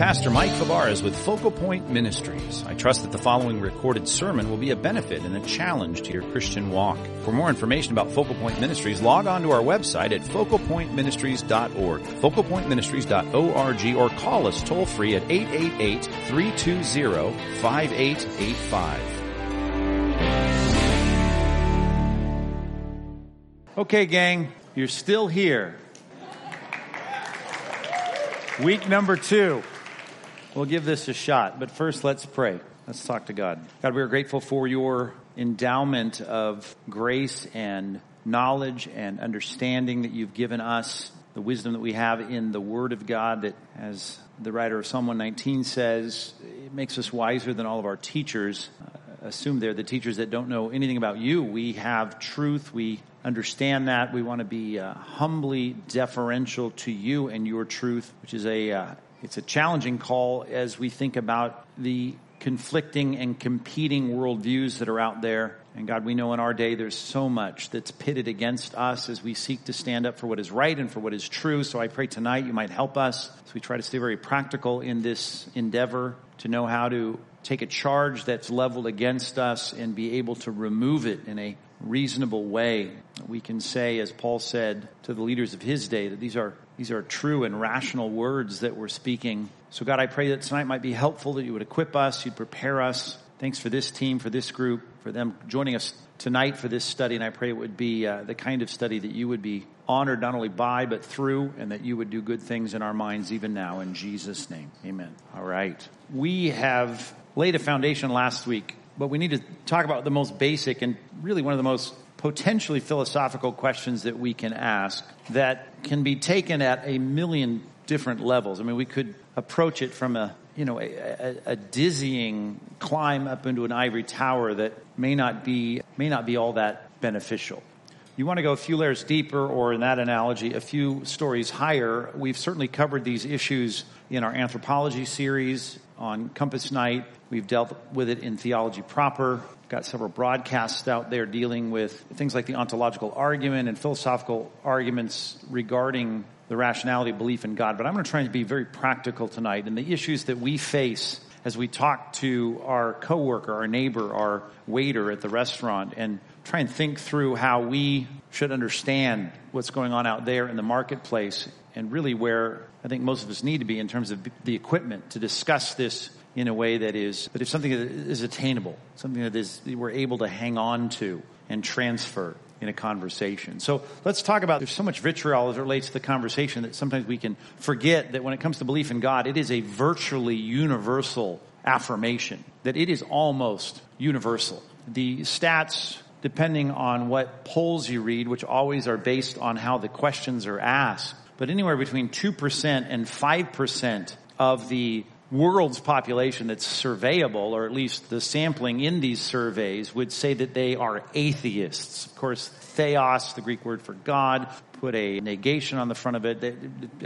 Pastor Mike Fabarez with Focal Point Ministries. I trust that the following recorded sermon will be a benefit and a challenge to your Christian walk. For more information about Focal Point Ministries, log on to our website at focalpointministries.org, focalpointministries.org, or call us toll free at 888-320-5885. Okay, gang, you're still here. Week number two. We'll give this a shot, but first let's pray. Let's talk to God. God, we are grateful for your endowment of grace and knowledge and understanding that you've given us, the wisdom that we have in the Word of God that, as the writer of Psalm 119 says, it makes us wiser than all of our teachers. Uh, assume they're the teachers that don't know anything about you. We have truth. We understand that. We want to be uh, humbly deferential to you and your truth, which is a uh, it's a challenging call as we think about the conflicting and competing worldviews that are out there. And God, we know in our day there's so much that's pitted against us as we seek to stand up for what is right and for what is true. So I pray tonight you might help us as we try to stay very practical in this endeavor to know how to take a charge that's leveled against us and be able to remove it in a reasonable way. We can say, as Paul said to the leaders of his day, that these are these are true and rational words that we're speaking. So, God, I pray that tonight might be helpful, that you would equip us, you'd prepare us. Thanks for this team, for this group, for them joining us tonight for this study. And I pray it would be uh, the kind of study that you would be honored not only by, but through, and that you would do good things in our minds even now. In Jesus' name, amen. All right. We have laid a foundation last week, but we need to talk about the most basic and really one of the most potentially philosophical questions that we can ask that can be taken at a million different levels. I mean, we could approach it from a you know a, a, a, dizzying climb up into an ivory tower that may not be may not be all that beneficial. You want to go a few layers deeper, or in that analogy, a few stories higher. We've certainly covered these issues in our anthropology series on Compass Night. We've dealt with it in theology proper got several broadcasts out there dealing with things like the ontological argument and philosophical arguments regarding the rationality of belief in God. But I'm going to try and be very practical tonight and the issues that we face as we talk to our coworker, our neighbor, our waiter at the restaurant and try and think through how we should understand what's going on out there in the marketplace and really where I think most of us need to be in terms of the equipment to discuss this in a way that is, but if something is attainable, something that is, we're able to hang on to and transfer in a conversation. So let's talk about, there's so much vitriol as it relates to the conversation that sometimes we can forget that when it comes to belief in God, it is a virtually universal affirmation, that it is almost universal. The stats, depending on what polls you read, which always are based on how the questions are asked, but anywhere between 2% and 5% of the world's population that's surveyable, or at least the sampling in these surveys, would say that they are atheists. Of course, theos, the Greek word for God, put a negation on the front of it.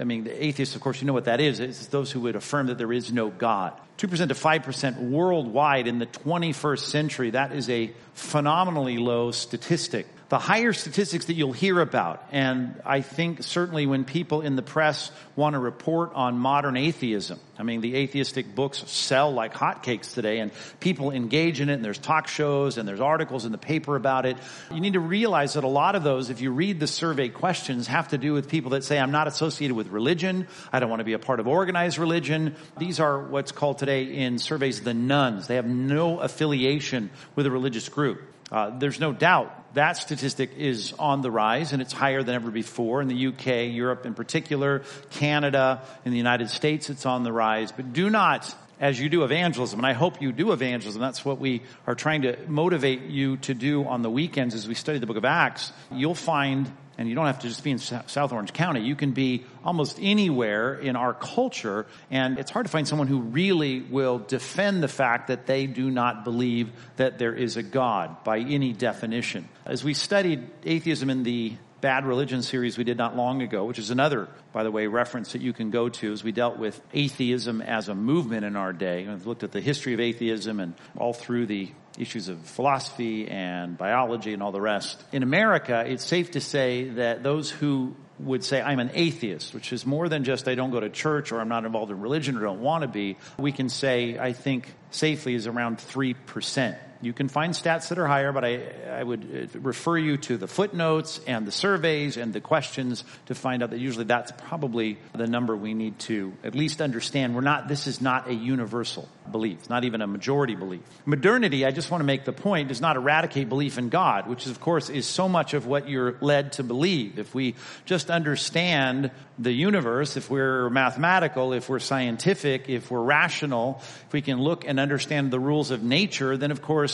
I mean, the atheists, of course, you know what that is. It's those who would affirm that there is no God. 2% to 5% worldwide in the 21st century. That is a phenomenally low statistic the higher statistics that you'll hear about. And I think certainly when people in the press want to report on modern atheism, I mean, the atheistic books sell like hotcakes today and people engage in it and there's talk shows and there's articles in the paper about it. You need to realize that a lot of those, if you read the survey questions, have to do with people that say, I'm not associated with religion. I don't want to be a part of organized religion. These are what's called today in surveys the nones. They have no affiliation with a religious group. Uh, there's no doubt that statistic is on the rise and it's higher than ever before in the UK, Europe in particular, Canada, in the United States it's on the rise. But do not, as you do evangelism, and I hope you do evangelism, that's what we are trying to motivate you to do on the weekends as we study the book of Acts, you'll find and you don't have to just be in South Orange County. You can be almost anywhere in our culture, and it's hard to find someone who really will defend the fact that they do not believe that there is a God by any definition. As we studied atheism in the Bad Religion series we did not long ago, which is another, by the way, reference that you can go to as we dealt with atheism as a movement in our day. We've looked at the history of atheism and all through the issues of philosophy and biology and all the rest. In America, it's safe to say that those who would say I'm an atheist, which is more than just I don't go to church or I'm not involved in religion or don't want to be. We can say I think safely is around 3%. You can find stats that are higher, but I, I would uh, refer you to the footnotes and the surveys and the questions to find out that usually that's probably the number we need to at least understand. We're not, this is not a universal belief, not even a majority belief. Modernity, I just want to make the point, does not eradicate belief in God, which of course is so much of what you're led to believe. If we just understand the universe, if we're mathematical, if we're scientific, if we're rational, if we can look and understand the rules of nature, then of course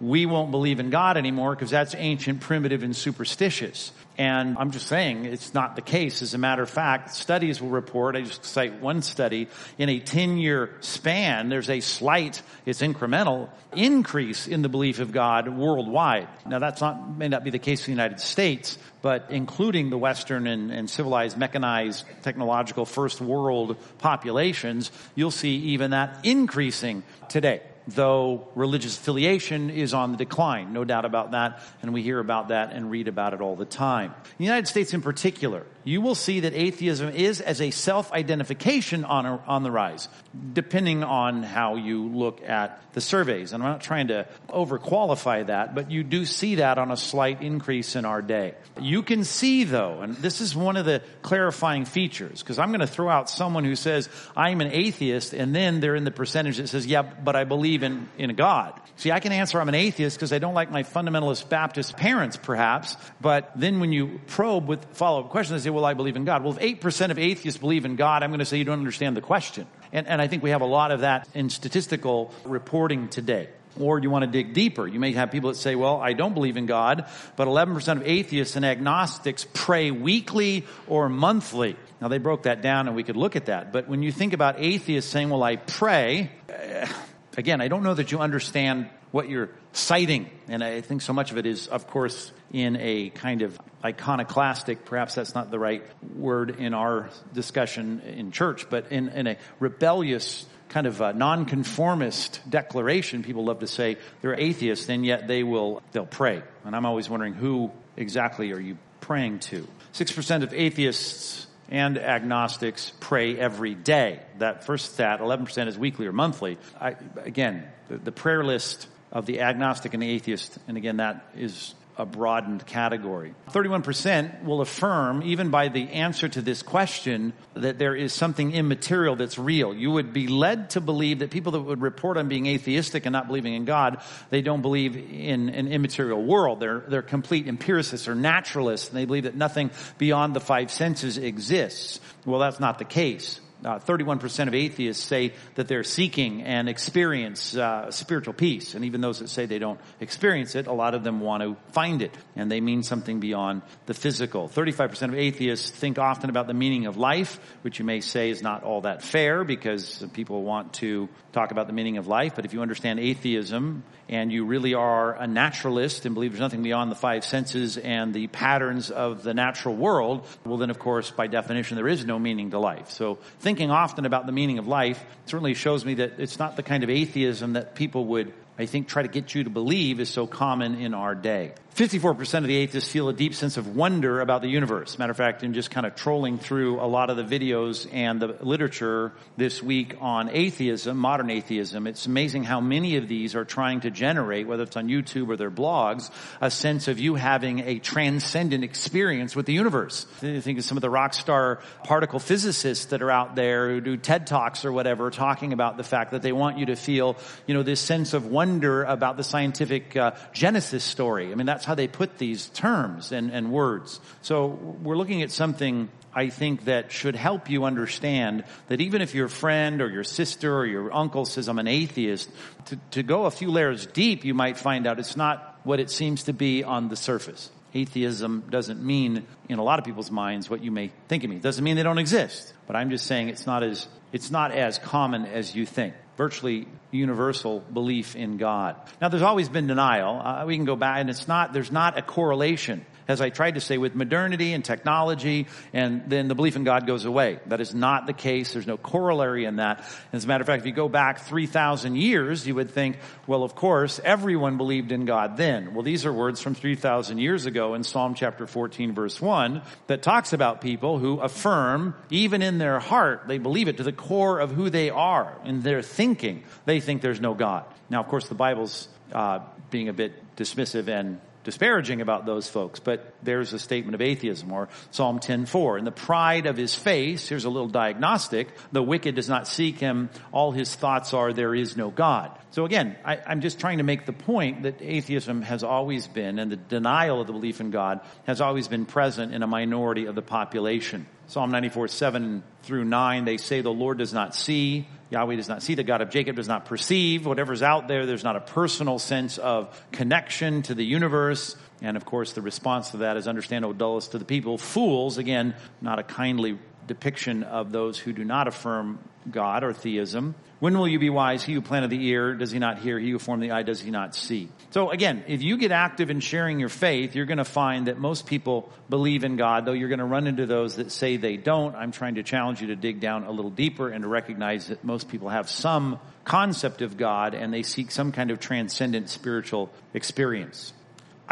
we won't believe in God anymore because that's ancient, primitive, and superstitious. And I'm just saying it's not the case. As a matter of fact, studies will report, I just cite one study, in a 10 year span, there's a slight, it's incremental, increase in the belief of God worldwide. Now that's not, may not be the case in the United States, but including the Western and, and civilized, mechanized, technological first world populations, you'll see even that increasing today though religious affiliation is on the decline. No doubt about that. And we hear about that and read about it all the time. In the United States in particular, you will see that atheism is as a self-identification on, a, on the rise, depending on how you look at the surveys. And I'm not trying to overqualify that, but you do see that on a slight increase in our day. You can see though, and this is one of the clarifying features, because I'm going to throw out someone who says, I'm an atheist, and then they're in the percentage that says, yeah, but I believe in, in God. See, I can answer I'm an atheist because I don't like my fundamentalist Baptist parents, perhaps, but then when you probe with follow-up questions, they say, well, I believe in God. Well, if 8% of atheists believe in God, I'm going to say you don't understand the question. And, and I think we have a lot of that in statistical reporting today. Or you want to dig deeper. You may have people that say, well, I don't believe in God, but 11% of atheists and agnostics pray weekly or monthly. Now they broke that down and we could look at that. But when you think about atheists saying, well, I pray, eh, again, I don't know that you understand what you're citing. And I think so much of it is, of course, in a kind of iconoclastic, perhaps that's not the right word in our discussion in church, but in, in a rebellious kind of a nonconformist declaration. People love to say they're atheists and yet they will, they'll pray. And I'm always wondering who exactly are you praying to? 6% of atheists and agnostics pray every day. That first stat, 11% is weekly or monthly. I, again, the, the prayer list of the agnostic and the atheist, and again, that is a broadened category. 31% will affirm, even by the answer to this question, that there is something immaterial that's real. You would be led to believe that people that would report on being atheistic and not believing in God, they don't believe in an immaterial world. They're, they're complete empiricists or naturalists, and they believe that nothing beyond the five senses exists. Well, that's not the case uh, 31% of atheists say that they're seeking and experience uh, spiritual peace. And even those that say they don't experience it, a lot of them want to find it. And they mean something beyond the physical. 35% of atheists think often about the meaning of life, which you may say is not all that fair because people want to talk about the meaning of life. But if you understand atheism and you really are a naturalist and believe there's nothing beyond the five senses and the patterns of the natural world, well then of course by definition there is no meaning to life. So thinking often about the meaning of life certainly shows me that it's not the kind of atheism that people would I think try to get you to believe is so common in our day. 54% of the atheists feel a deep sense of wonder about the universe. Matter of fact, in just kind of trolling through a lot of the videos and the literature this week on atheism, modern atheism, it's amazing how many of these are trying to generate, whether it's on YouTube or their blogs, a sense of you having a transcendent experience with the universe. I think of some of the rock star particle physicists that are out there who do TED Talks or whatever, talking about the fact that they want you to feel, you know, this sense of wonder about the scientific uh, Genesis story. I mean, that's how they put these terms and, and words. So we're looking at something I think that should help you understand that even if your friend or your sister or your uncle says I'm an atheist, to, to go a few layers deep, you might find out it's not what it seems to be on the surface. Atheism doesn't mean, in a lot of people's minds, what you may think of me. It doesn't mean they don't exist. But I'm just saying it's not as it's not as common as you think. Virtually universal belief in God. Now there's always been denial. Uh, we can go back and it's not, there's not a correlation as I tried to say, with modernity and technology, and then the belief in God goes away. That is not the case. There's no corollary in that. As a matter of fact, if you go back 3,000 years, you would think, well, of course, everyone believed in God then. Well, these are words from 3,000 years ago in Psalm chapter 14 verse 1 that talks about people who affirm, even in their heart, they believe it to the core of who they are, in their thinking, they think there's no God. Now, of course, the Bible's uh, being a bit dismissive and disparaging about those folks, but there's a statement of atheism or Psalm 10:4. In the pride of his face, here's a little diagnostic, the wicked does not seek him, all his thoughts are there is no God. So again, I, am just trying to make the point that atheism has always been, and the denial of the belief in God has always been present in a minority of the population. Psalm 94, 7 through 9, they say the Lord does not see, Yahweh does not see, the God of Jacob does not perceive. Whatever's out there, there's not a personal sense of connection to the universe. And of course, the response to that is understand, O dullest to the people. Fools, again, not a kindly depiction of those who do not affirm God or theism. When will you be wise? He who planted the ear, does he not hear? He who formed the eye, does he not see? So again, if you get active in sharing your faith, you're going to find that most people believe in God, though you're going to run into those that say they don't. I'm trying to challenge you to dig down a little deeper and to recognize that most people have some concept of God and they seek some kind of transcendent spiritual experience.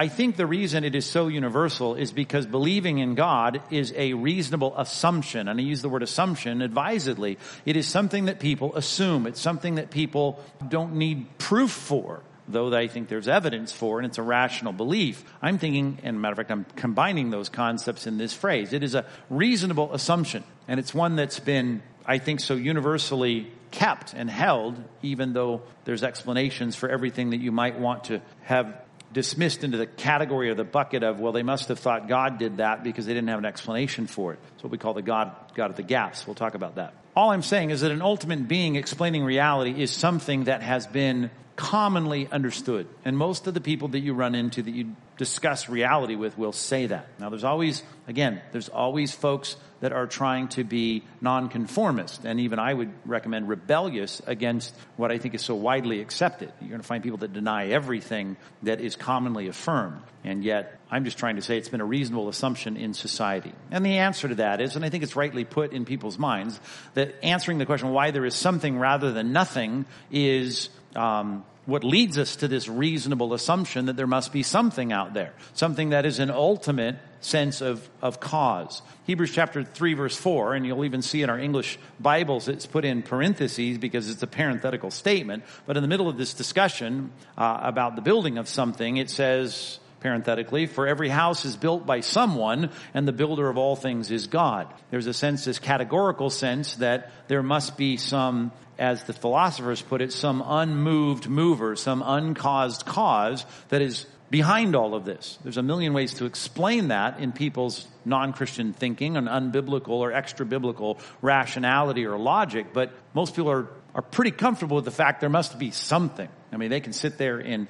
I think the reason it is so universal is because believing in God is a reasonable assumption. And I use the word assumption advisedly. It is something that people assume. It's something that people don't need proof for though I think there's evidence for, and it's a rational belief. I'm thinking, and matter of fact, I'm combining those concepts in this phrase. It is a reasonable assumption, and it's one that's been, I think, so universally kept and held, even though there's explanations for everything that you might want to have dismissed into the category or the bucket of, well, they must have thought God did that because they didn't have an explanation for it. It's what we call the God, God of the gaps. We'll talk about that. All I'm saying is that an ultimate being explaining reality is something that has been commonly understood. And most of the people that you run into that you discuss reality with will say that. Now there's always, again, there's always folks that are trying to be nonconformist. And even I would recommend rebellious against what I think is so widely accepted. You're going to find people that deny everything that is commonly affirmed. And yet, I'm just trying to say it's been a reasonable assumption in society. And the answer to that is, and I think it's rightly put in people's minds, that answering the question why there is something rather than nothing is um, what leads us to this reasonable assumption that there must be something out there, something that is an ultimate sense of, of cause. Hebrews chapter 3 verse 4, and you'll even see in our English Bibles it's put in parentheses because it's a parenthetical statement, but in the middle of this discussion uh, about the building of something, it says, parenthetically, for every house is built by someone and the builder of all things is God. There's a sense, this categorical sense that there must be some, as the philosophers put it, some unmoved mover, some uncaused cause that is behind all of this. There's a million ways to explain that in people's non-Christian thinking and unbiblical or extra-biblical rationality or logic, but most people are, are pretty comfortable with the fact there must be something. I mean, they can sit there in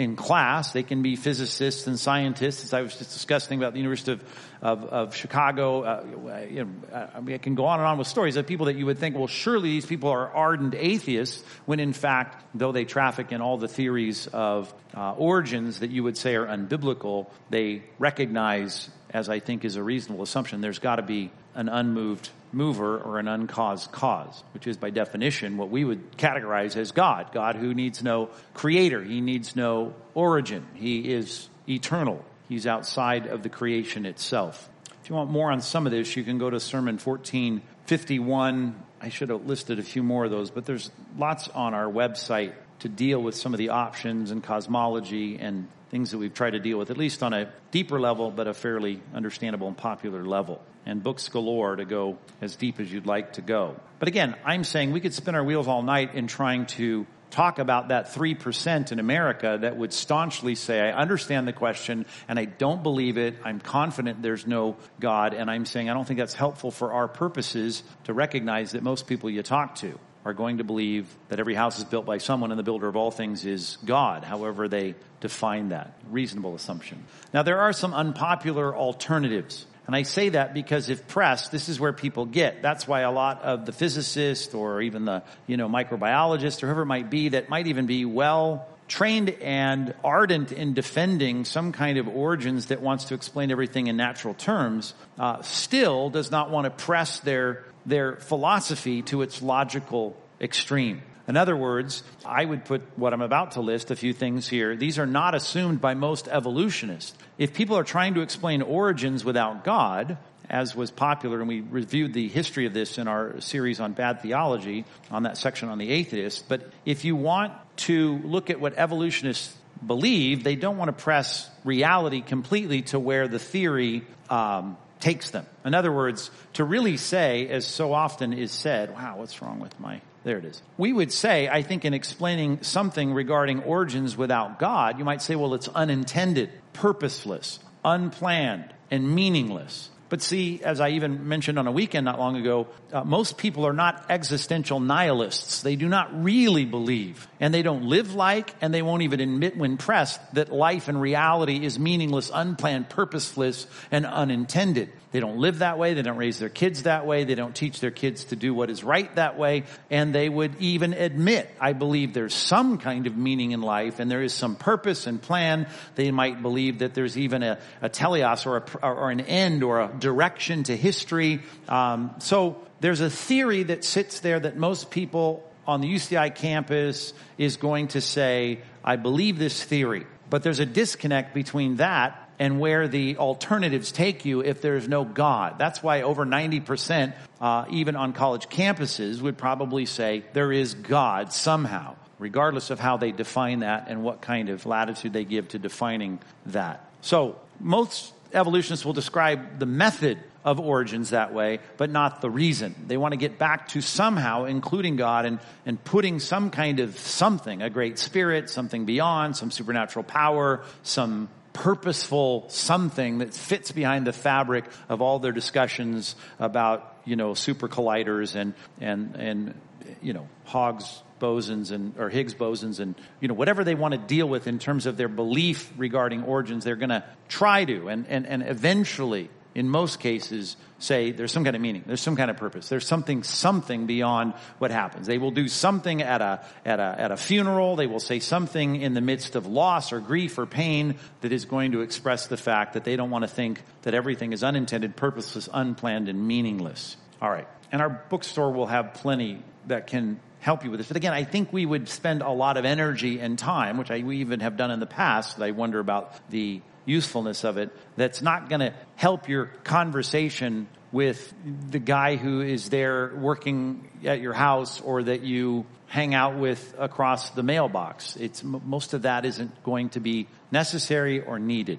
in class. They can be physicists and scientists, as I was just discussing about the University of, of, of Chicago. Uh, you know, I, mean, I can go on and on with stories of people that you would think, well, surely these people are ardent atheists, when in fact, though they traffic in all the theories of uh, origins that you would say are unbiblical, they recognize, as I think is a reasonable assumption, there's got to be an unmoved mover or an uncaused cause, which is by definition what we would categorize as God. God who needs no creator. He needs no origin. He is eternal. He's outside of the creation itself. If you want more on some of this, you can go to Sermon 1451. I should have listed a few more of those, but there's lots on our website to deal with some of the options and cosmology and things that we've tried to deal with, at least on a deeper level, but a fairly understandable and popular level. And books galore to go as deep as you'd like to go. But again, I'm saying we could spin our wheels all night in trying to talk about that 3% in America that would staunchly say, I understand the question and I don't believe it. I'm confident there's no God. And I'm saying I don't think that's helpful for our purposes to recognize that most people you talk to are going to believe that every house is built by someone and the builder of all things is God, however they define that. Reasonable assumption. Now there are some unpopular alternatives. And I say that because if pressed, this is where people get. That's why a lot of the physicists or even the, you know, microbiologist or whoever it might be that might even be well trained and ardent in defending some kind of origins that wants to explain everything in natural terms, uh, still does not want to press their their philosophy to its logical extreme. In other words, I would put what I'm about to list, a few things here. These are not assumed by most evolutionists. If people are trying to explain origins without God, as was popular, and we reviewed the history of this in our series on bad theology, on that section on the atheist. But if you want to look at what evolutionists believe, they don't want to press reality completely to where the theory um, takes them. In other words, to really say, as so often is said, wow, what's wrong with my there it is. We would say, I think, in explaining something regarding origins without God, you might say, well, it's unintended, purposeless, unplanned, and meaningless. But see, as I even mentioned on a weekend not long ago, uh, most people are not existential nihilists. They do not really believe, and they don't live like, and they won't even admit when pressed that life and reality is meaningless, unplanned, purposeless, and unintended. They don't live that way. They don't raise their kids that way. They don't teach their kids to do what is right that way. And they would even admit, I believe there's some kind of meaning in life and there is some purpose and plan. They might believe that there's even a, a teleos or, a, or an end or a direction to history. Um, so there's a theory that sits there that most people on the UCI campus is going to say, I believe this theory. But there's a disconnect between that and where the alternatives take you if there's no God. That's why over 90%, uh, even on college campuses, would probably say there is God somehow, regardless of how they define that and what kind of latitude they give to defining that. So most evolutionists will describe the method of origins that way, but not the reason. They want to get back to somehow including God and, and putting some kind of something, a great spirit, something beyond, some supernatural power, some purposeful something that fits behind the fabric of all their discussions about, you know, super colliders and, and, and, you know, Hogs bosons and, or Higgs bosons and, you know, whatever they want to deal with in terms of their belief regarding origins, they're going to try to. And, and, and eventually in most cases, say there's some kind of meaning, there's some kind of purpose, there's something, something beyond what happens. They will do something at a, at a, at a funeral, they will say something in the midst of loss or grief or pain that is going to express the fact that they don't want to think that everything is unintended, purposeless, unplanned, and meaningless. All right. And our bookstore will have plenty that can help you with this. But again, I think we would spend a lot of energy and time, which I, we even have done in the past. I wonder about the usefulness of it that's not going to help your conversation with the guy who is there working at your house or that you hang out with across the mailbox. It's most of that isn't going to be necessary or needed.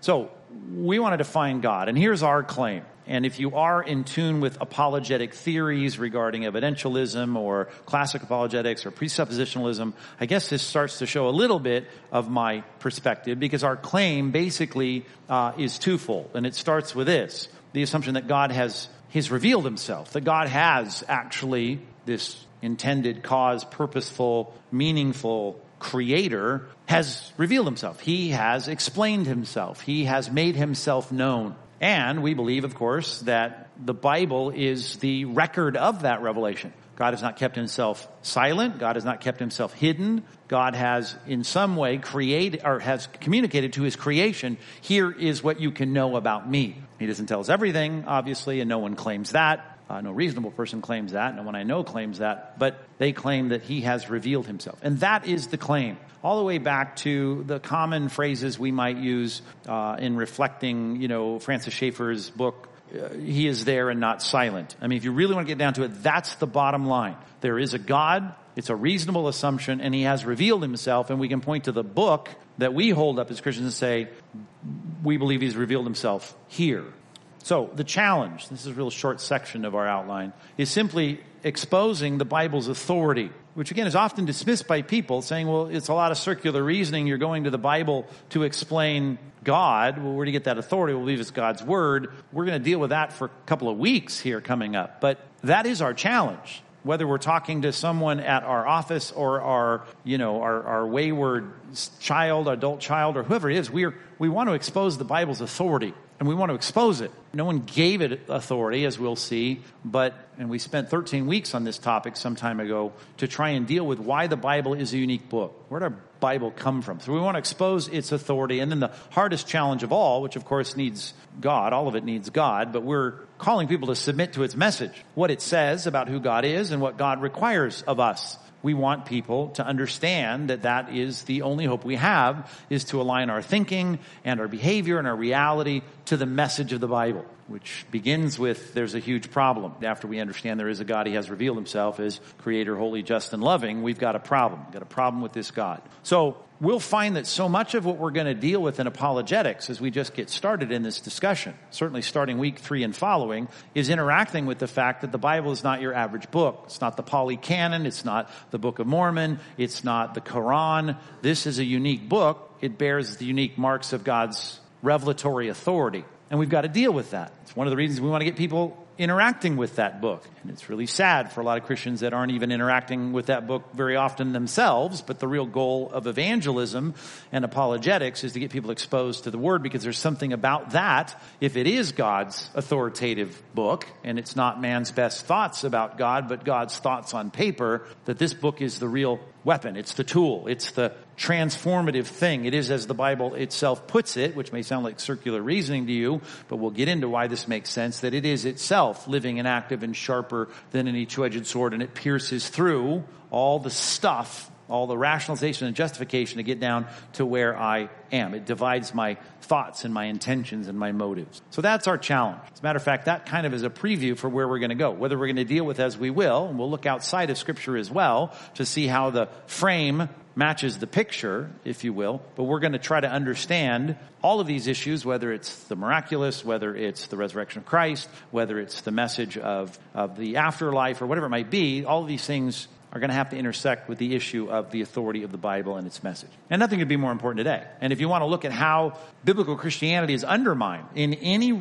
So we want to define God, and here's our claim. And if you are in tune with apologetic theories regarding evidentialism or classic apologetics or presuppositionalism, I guess this starts to show a little bit of my perspective because our claim basically uh, is twofold. And it starts with this, the assumption that God has, He's revealed himself, that God has actually this intended cause, purposeful, meaningful creator has revealed himself. He has explained himself. He has made himself known. And we believe, of course, that the Bible is the record of that revelation. God has not kept himself silent. God has not kept himself hidden. God has in some way created or has communicated to his creation, here is what you can know about me. He doesn't tell us everything, obviously, and no one claims that. Uh, no reasonable person claims that. No one I know claims that. But they claim that he has revealed himself. And that is the claim. All the way back to the common phrases we might use uh, in reflecting, you know, Francis Schaeffer's book, uh, He is there and not silent. I mean, if you really want to get down to it, that's the bottom line. There is a God. It's a reasonable assumption, and he has revealed himself, and we can point to the book that we hold up as Christians and say, we believe he's revealed himself here. So the challenge, this is a real short section of our outline, is simply exposing the Bible's authority, which again is often dismissed by people saying, well, it's a lot of circular reasoning. You're going to the Bible to explain God. Well, where do you get that authority? We believe it's God's word. We're going to deal with that for a couple of weeks here coming up. But that is our challenge. whether we're talking to someone at our office or our, you know, our, our wayward child, adult child, or whoever it is, we, are, we want to expose the Bible's authority and we want to expose it. No one gave it authority, as we'll see, but, and we spent 13 weeks on this topic some time ago to try and deal with why the Bible is a unique book. Where did our Bible come from? So we want to expose its authority. And then the hardest challenge of all, which of course needs God, all of it needs God, but we're calling people to submit to its message, what it says about who God is and what God requires of us we want people to understand that that is the only hope we have is to align our thinking and our behavior and our reality to the message of the Bible, which begins with there's a huge problem. After we understand there is a God, he has revealed himself as creator, holy, just, and loving, we've got a problem. We've got a problem with this God. So we'll find that so much of what we're going to deal with in apologetics as we just get started in this discussion, certainly starting week three and following, is interacting with the fact that the Bible is not your average book. It's not the Pali Canon. It's not the Book of Mormon. It's not the Quran. This is a unique book. It bears the unique marks of God's revelatory authority. And we've got to deal with that. It's one of the reasons we want to get people interacting with that book. And it's really sad for a lot of Christians that aren't even interacting with that book very often themselves, but the real goal of evangelism and apologetics is to get people exposed to the Word because there's something about that, if it is God's authoritative book, and it's not man's best thoughts about God, but God's thoughts on paper, that this book is the real weapon. It's the tool. It's the transformative thing. It is as the Bible itself puts it, which may sound like circular reasoning to you, but we'll get into why this makes sense, that it is itself living and active and sharper than any two-edged sword and it pierces through all the stuff all the rationalization and justification to get down to where I am. It divides my thoughts and my intentions and my motives. So that's our challenge. As a matter of fact, that kind of is a preview for where we're going to go. Whether we're going to deal with as we will, and we'll look outside of scripture as well to see how the frame matches the picture, if you will, but we're going to try to understand all of these issues, whether it's the miraculous, whether it's the resurrection of Christ, whether it's the message of, of the afterlife or whatever it might be, all of these things are going to have to intersect with the issue of the authority of the Bible and its message. And nothing could be more important today. And if you want to look at how biblical Christianity is undermined in any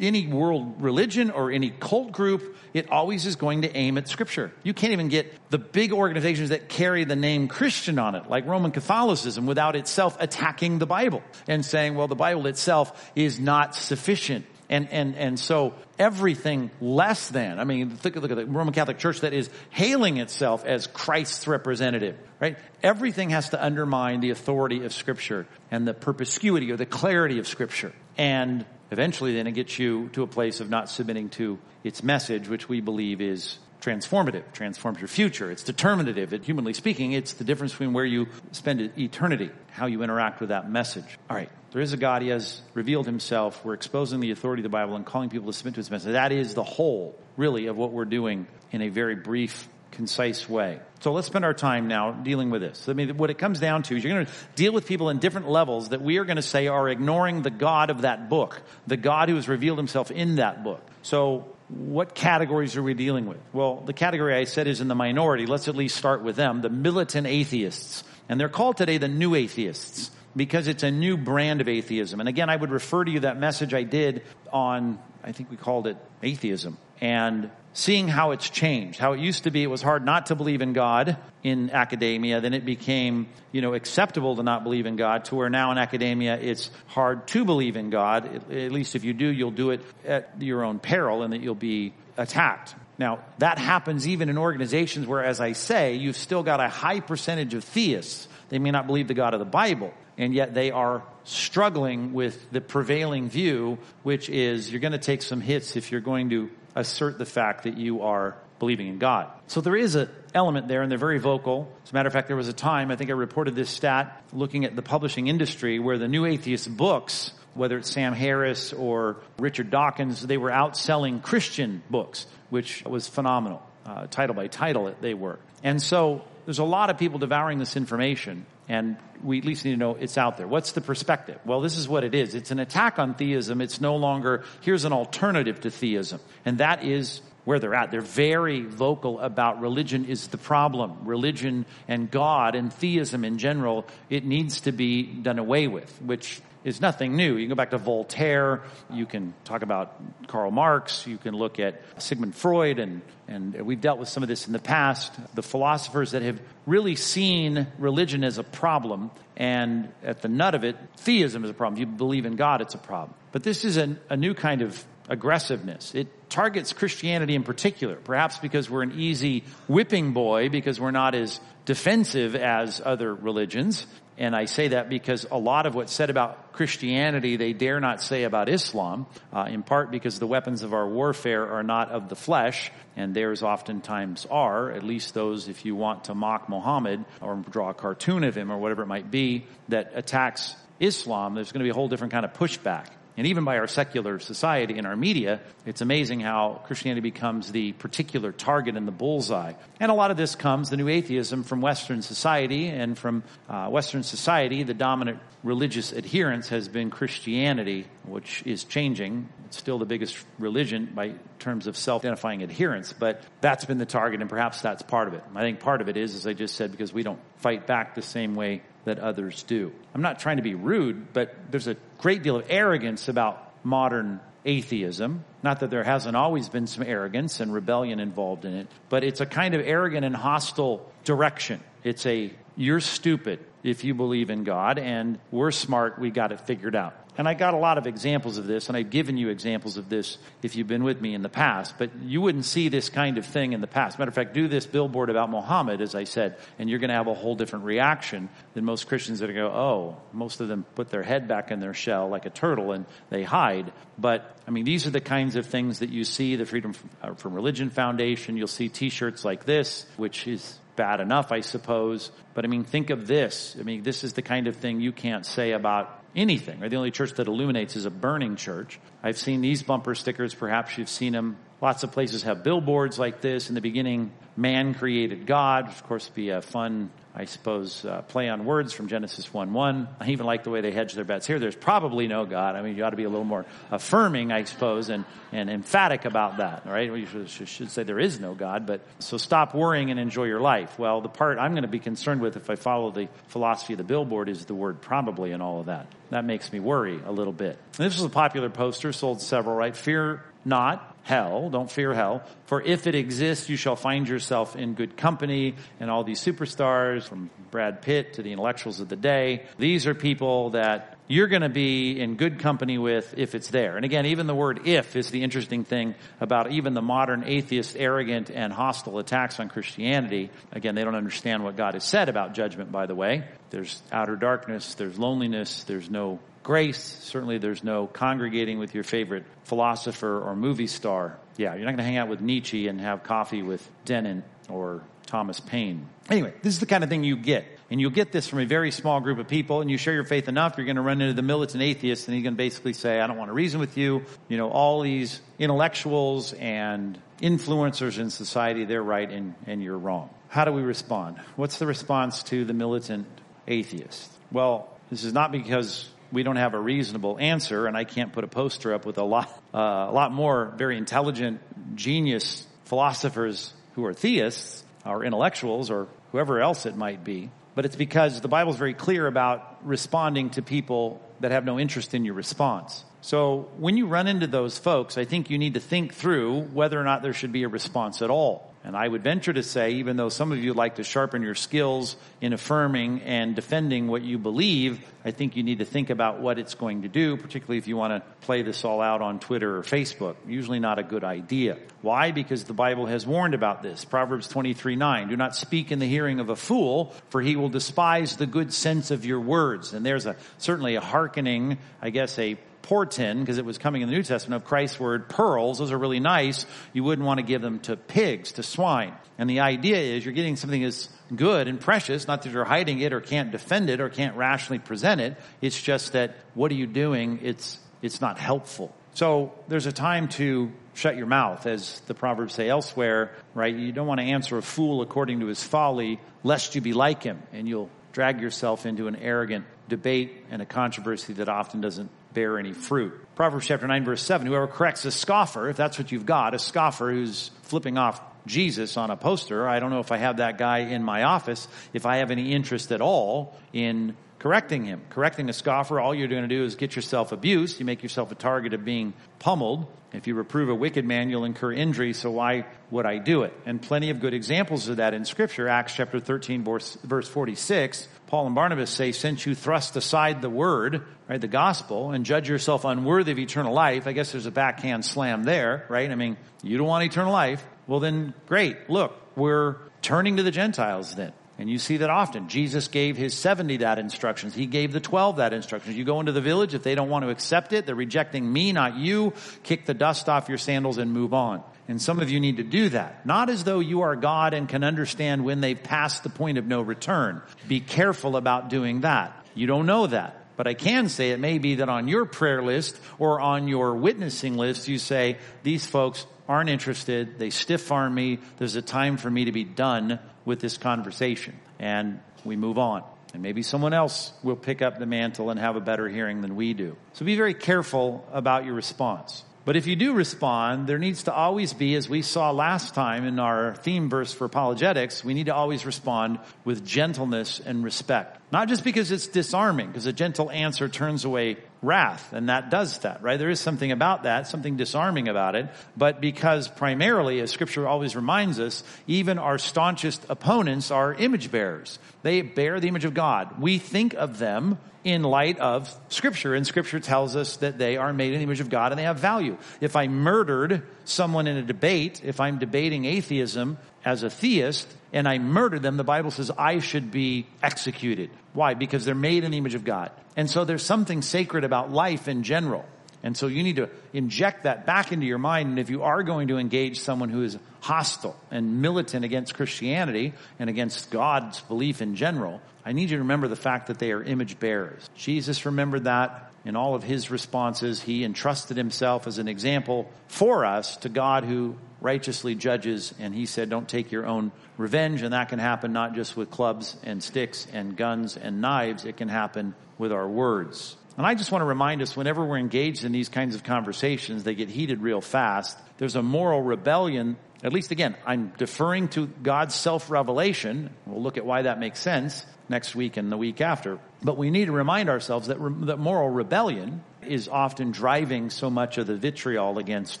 any world religion or any cult group, it always is going to aim at scripture. You can't even get the big organizations that carry the name Christian on it, like Roman Catholicism, without itself attacking the Bible and saying, well, the Bible itself is not sufficient and, and, and so everything less than, I mean, look, look at the Roman Catholic Church that is hailing itself as Christ's representative, right? Everything has to undermine the authority of Scripture and the perspicuity or the clarity of Scripture. And eventually then it gets you to a place of not submitting to its message, which we believe is transformative, transforms your future. It's determinative. It, humanly speaking, it's the difference between where you spend eternity, how you interact with that message. All right. There is a God. He has revealed himself. We're exposing the authority of the Bible and calling people to submit to his message. That is the whole, really, of what we're doing in a very brief, concise way. So let's spend our time now dealing with this. I mean, what it comes down to is you're going to deal with people in different levels that we are going to say are ignoring the God of that book, the God who has revealed himself in that book. So what categories are we dealing with? Well, the category I said is in the minority. Let's at least start with them, the militant atheists. And they're called today the new atheists because it's a new brand of atheism. And again, I would refer to you that message I did on, I think we called it atheism. And seeing how it's changed. How it used to be, it was hard not to believe in God in academia. Then it became, you know, acceptable to not believe in God to where now in academia it's hard to believe in God. At least if you do, you'll do it at your own peril and that you'll be attacked. Now, that happens even in organizations where, as I say, you've still got a high percentage of theists. They may not believe the God of the Bible, and yet they are struggling with the prevailing view, which is you're going to take some hits if you're going to assert the fact that you are believing in God. So there is an element there, and they're very vocal. As a matter of fact, there was a time, I think I reported this stat, looking at the publishing industry, where the New Atheist books, whether it's Sam Harris or Richard Dawkins, they were outselling Christian books, which was phenomenal. Uh, title by title, they were. And so there's a lot of people devouring this information, and we at least need to know it's out there. What's the perspective? Well, this is what it is. It's an attack on theism. It's no longer, here's an alternative to theism. And that is where they're at. They're very vocal about religion is the problem. Religion and God and theism in general, it needs to be done away with, which is nothing new. You can go back to Voltaire, you can talk about Karl Marx, you can look at Sigmund Freud, and, and we've dealt with some of this in the past. The philosophers that have really seen religion as a problem, and at the nut of it, theism is a problem. If you believe in God, it's a problem. But this is a, a new kind of aggressiveness. It targets Christianity in particular, perhaps because we're an easy whipping boy because we're not as defensive as other religions. And I say that because a lot of what's said about Christianity, they dare not say about Islam, uh, in part because the weapons of our warfare are not of the flesh, and theirs oftentimes are, at least those if you want to mock Muhammad or draw a cartoon of him or whatever it might be that attacks Islam, there's going to be a whole different kind of pushback and even by our secular society and our media, it's amazing how Christianity becomes the particular target in the bullseye. And a lot of this comes, the new atheism, from Western society, and from uh, Western society, the dominant religious adherence has been Christianity, which is changing. It's still the biggest religion by terms of self-identifying adherence, but that's been the target, and perhaps that's part of it. I think part of it is, as I just said, because we don't fight back the same way that others do. I'm not trying to be rude, but there's a great deal of arrogance about modern atheism. Not that there hasn't always been some arrogance and rebellion involved in it, but it's a kind of arrogant and hostile direction. It's a, you're stupid if you believe in God, and we're smart, we got it figured out. And I got a lot of examples of this, and I've given you examples of this if you've been with me in the past, but you wouldn't see this kind of thing in the past. Matter of fact, do this billboard about Muhammad, as I said, and you're going to have a whole different reaction than most Christians that go, oh, most of them put their head back in their shell like a turtle and they hide. But, I mean, these are the kinds of things that you see, the Freedom uh, from Religion Foundation. You'll see t-shirts like this, which is bad enough, I suppose. But I mean, think of this. I mean, this is the kind of thing you can't say about anything. Or the only church that illuminates is a burning church. I've seen these bumper stickers. Perhaps you've seen them. Lots of places have billboards like this. In the beginning, man created God. Of course, be a fun I suppose, uh, play on words from Genesis 1 1. I even like the way they hedge their bets here. There's probably no God. I mean, you ought to be a little more affirming, I suppose, and, and emphatic about that, right? You should, should say there is no God, but so stop worrying and enjoy your life. Well, the part I'm going to be concerned with if I follow the philosophy of the billboard is the word probably and all of that. That makes me worry a little bit. And this was a popular poster, sold several, right? Fear not hell. Don't fear hell. For if it exists, you shall find yourself in good company. And all these superstars, from Brad Pitt to the intellectuals of the day, these are people that you're going to be in good company with if it's there. And again, even the word if is the interesting thing about even the modern atheist, arrogant, and hostile attacks on Christianity. Again, they don't understand what God has said about judgment, by the way. There's outer darkness, there's loneliness, there's no grace. Certainly there's no congregating with your favorite philosopher or movie star. Yeah, you're not going to hang out with Nietzsche and have coffee with Dennett or Thomas Paine. Anyway, this is the kind of thing you get. And you'll get this from a very small group of people, and you share your faith enough, you're going to run into the militant atheist, and he's going to basically say, I don't want to reason with you. You know, all these intellectuals and influencers in society, they're right and, and you're wrong. How do we respond? What's the response to the militant atheist? Well, this is not because we don't have a reasonable answer, and I can't put a poster up with a lot, uh, a lot more very intelligent, genius philosophers who are theists or intellectuals or whoever else it might be. But it's because the Bible is very clear about responding to people that have no interest in your response. So when you run into those folks, I think you need to think through whether or not there should be a response at all. And I would venture to say, even though some of you like to sharpen your skills in affirming and defending what you believe, I think you need to think about what it's going to do, particularly if you want to play this all out on Twitter or Facebook. Usually not a good idea. Why? Because the Bible has warned about this. Proverbs 23, 9. Do not speak in the hearing of a fool, for he will despise the good sense of your words. And there's a, certainly a hearkening, I guess, a portend, because it was coming in the New Testament, of Christ's word pearls. Those are really nice. You wouldn't want to give them to pigs, to swine. And the idea is you're getting something that's good and precious, not that you're hiding it or can't defend it or can't rationally present it. It's just that what are you doing? It's, it's not helpful. So there's a time to shut your mouth, as the Proverbs say elsewhere, right? You don't want to answer a fool according to his folly, lest you be like him, and you'll drag yourself into an arrogant debate and a controversy that often doesn't bear any fruit. Proverbs chapter 9 verse 7, whoever corrects a scoffer, if that's what you've got, a scoffer who's flipping off Jesus on a poster, I don't know if I have that guy in my office, if I have any interest at all in correcting him. Correcting a scoffer, all you're going to do is get yourself abused. You make yourself a target of being pummeled. If you reprove a wicked man, you'll incur injury, so why would I do it? And plenty of good examples of that in scripture. Acts chapter 13, verse, verse 46. Paul and Barnabas say, since you thrust aside the word, right, the gospel, and judge yourself unworthy of eternal life, I guess there's a backhand slam there, right? I mean, you don't want eternal life. Well then, great. Look, we're turning to the Gentiles then. And you see that often. Jesus gave his 70 that instructions. He gave the 12 that instructions. You go into the village, if they don't want to accept it, they're rejecting me, not you, kick the dust off your sandals and move on. And some of you need to do that. Not as though you are God and can understand when they've passed the point of no return. Be careful about doing that. You don't know that. But I can say it may be that on your prayer list or on your witnessing list, you say, these folks aren't interested. They stiff arm me. There's a time for me to be done with this conversation. And we move on. And maybe someone else will pick up the mantle and have a better hearing than we do. So be very careful about your response. But if you do respond, there needs to always be, as we saw last time in our theme verse for apologetics, we need to always respond with gentleness and respect. Not just because it's disarming, because a gentle answer turns away wrath, and that does that, right? There is something about that, something disarming about it, but because primarily, as scripture always reminds us, even our staunchest opponents are image bearers. They bear the image of God. We think of them in light of scripture, and scripture tells us that they are made in the image of God and they have value. If I murdered someone in a debate, if I'm debating atheism as a theist, and I murdered them, the Bible says I should be executed. Why? Because they're made in the image of God. And so there's something sacred about life in general. And so you need to inject that back into your mind. And if you are going to engage someone who is hostile and militant against Christianity and against God's belief in general, I need you to remember the fact that they are image bearers. Jesus remembered that in all of his responses. He entrusted himself as an example for us to God who righteously judges. And he said, don't take your own revenge. And that can happen not just with clubs and sticks and guns and knives. It can happen with our words. And I just want to remind us whenever we're engaged in these kinds of conversations, they get heated real fast. There's a moral rebellion. At least again, I'm deferring to God's self-revelation. We'll look at why that makes sense next week and the week after. But we need to remind ourselves that, re- that moral rebellion is often driving so much of the vitriol against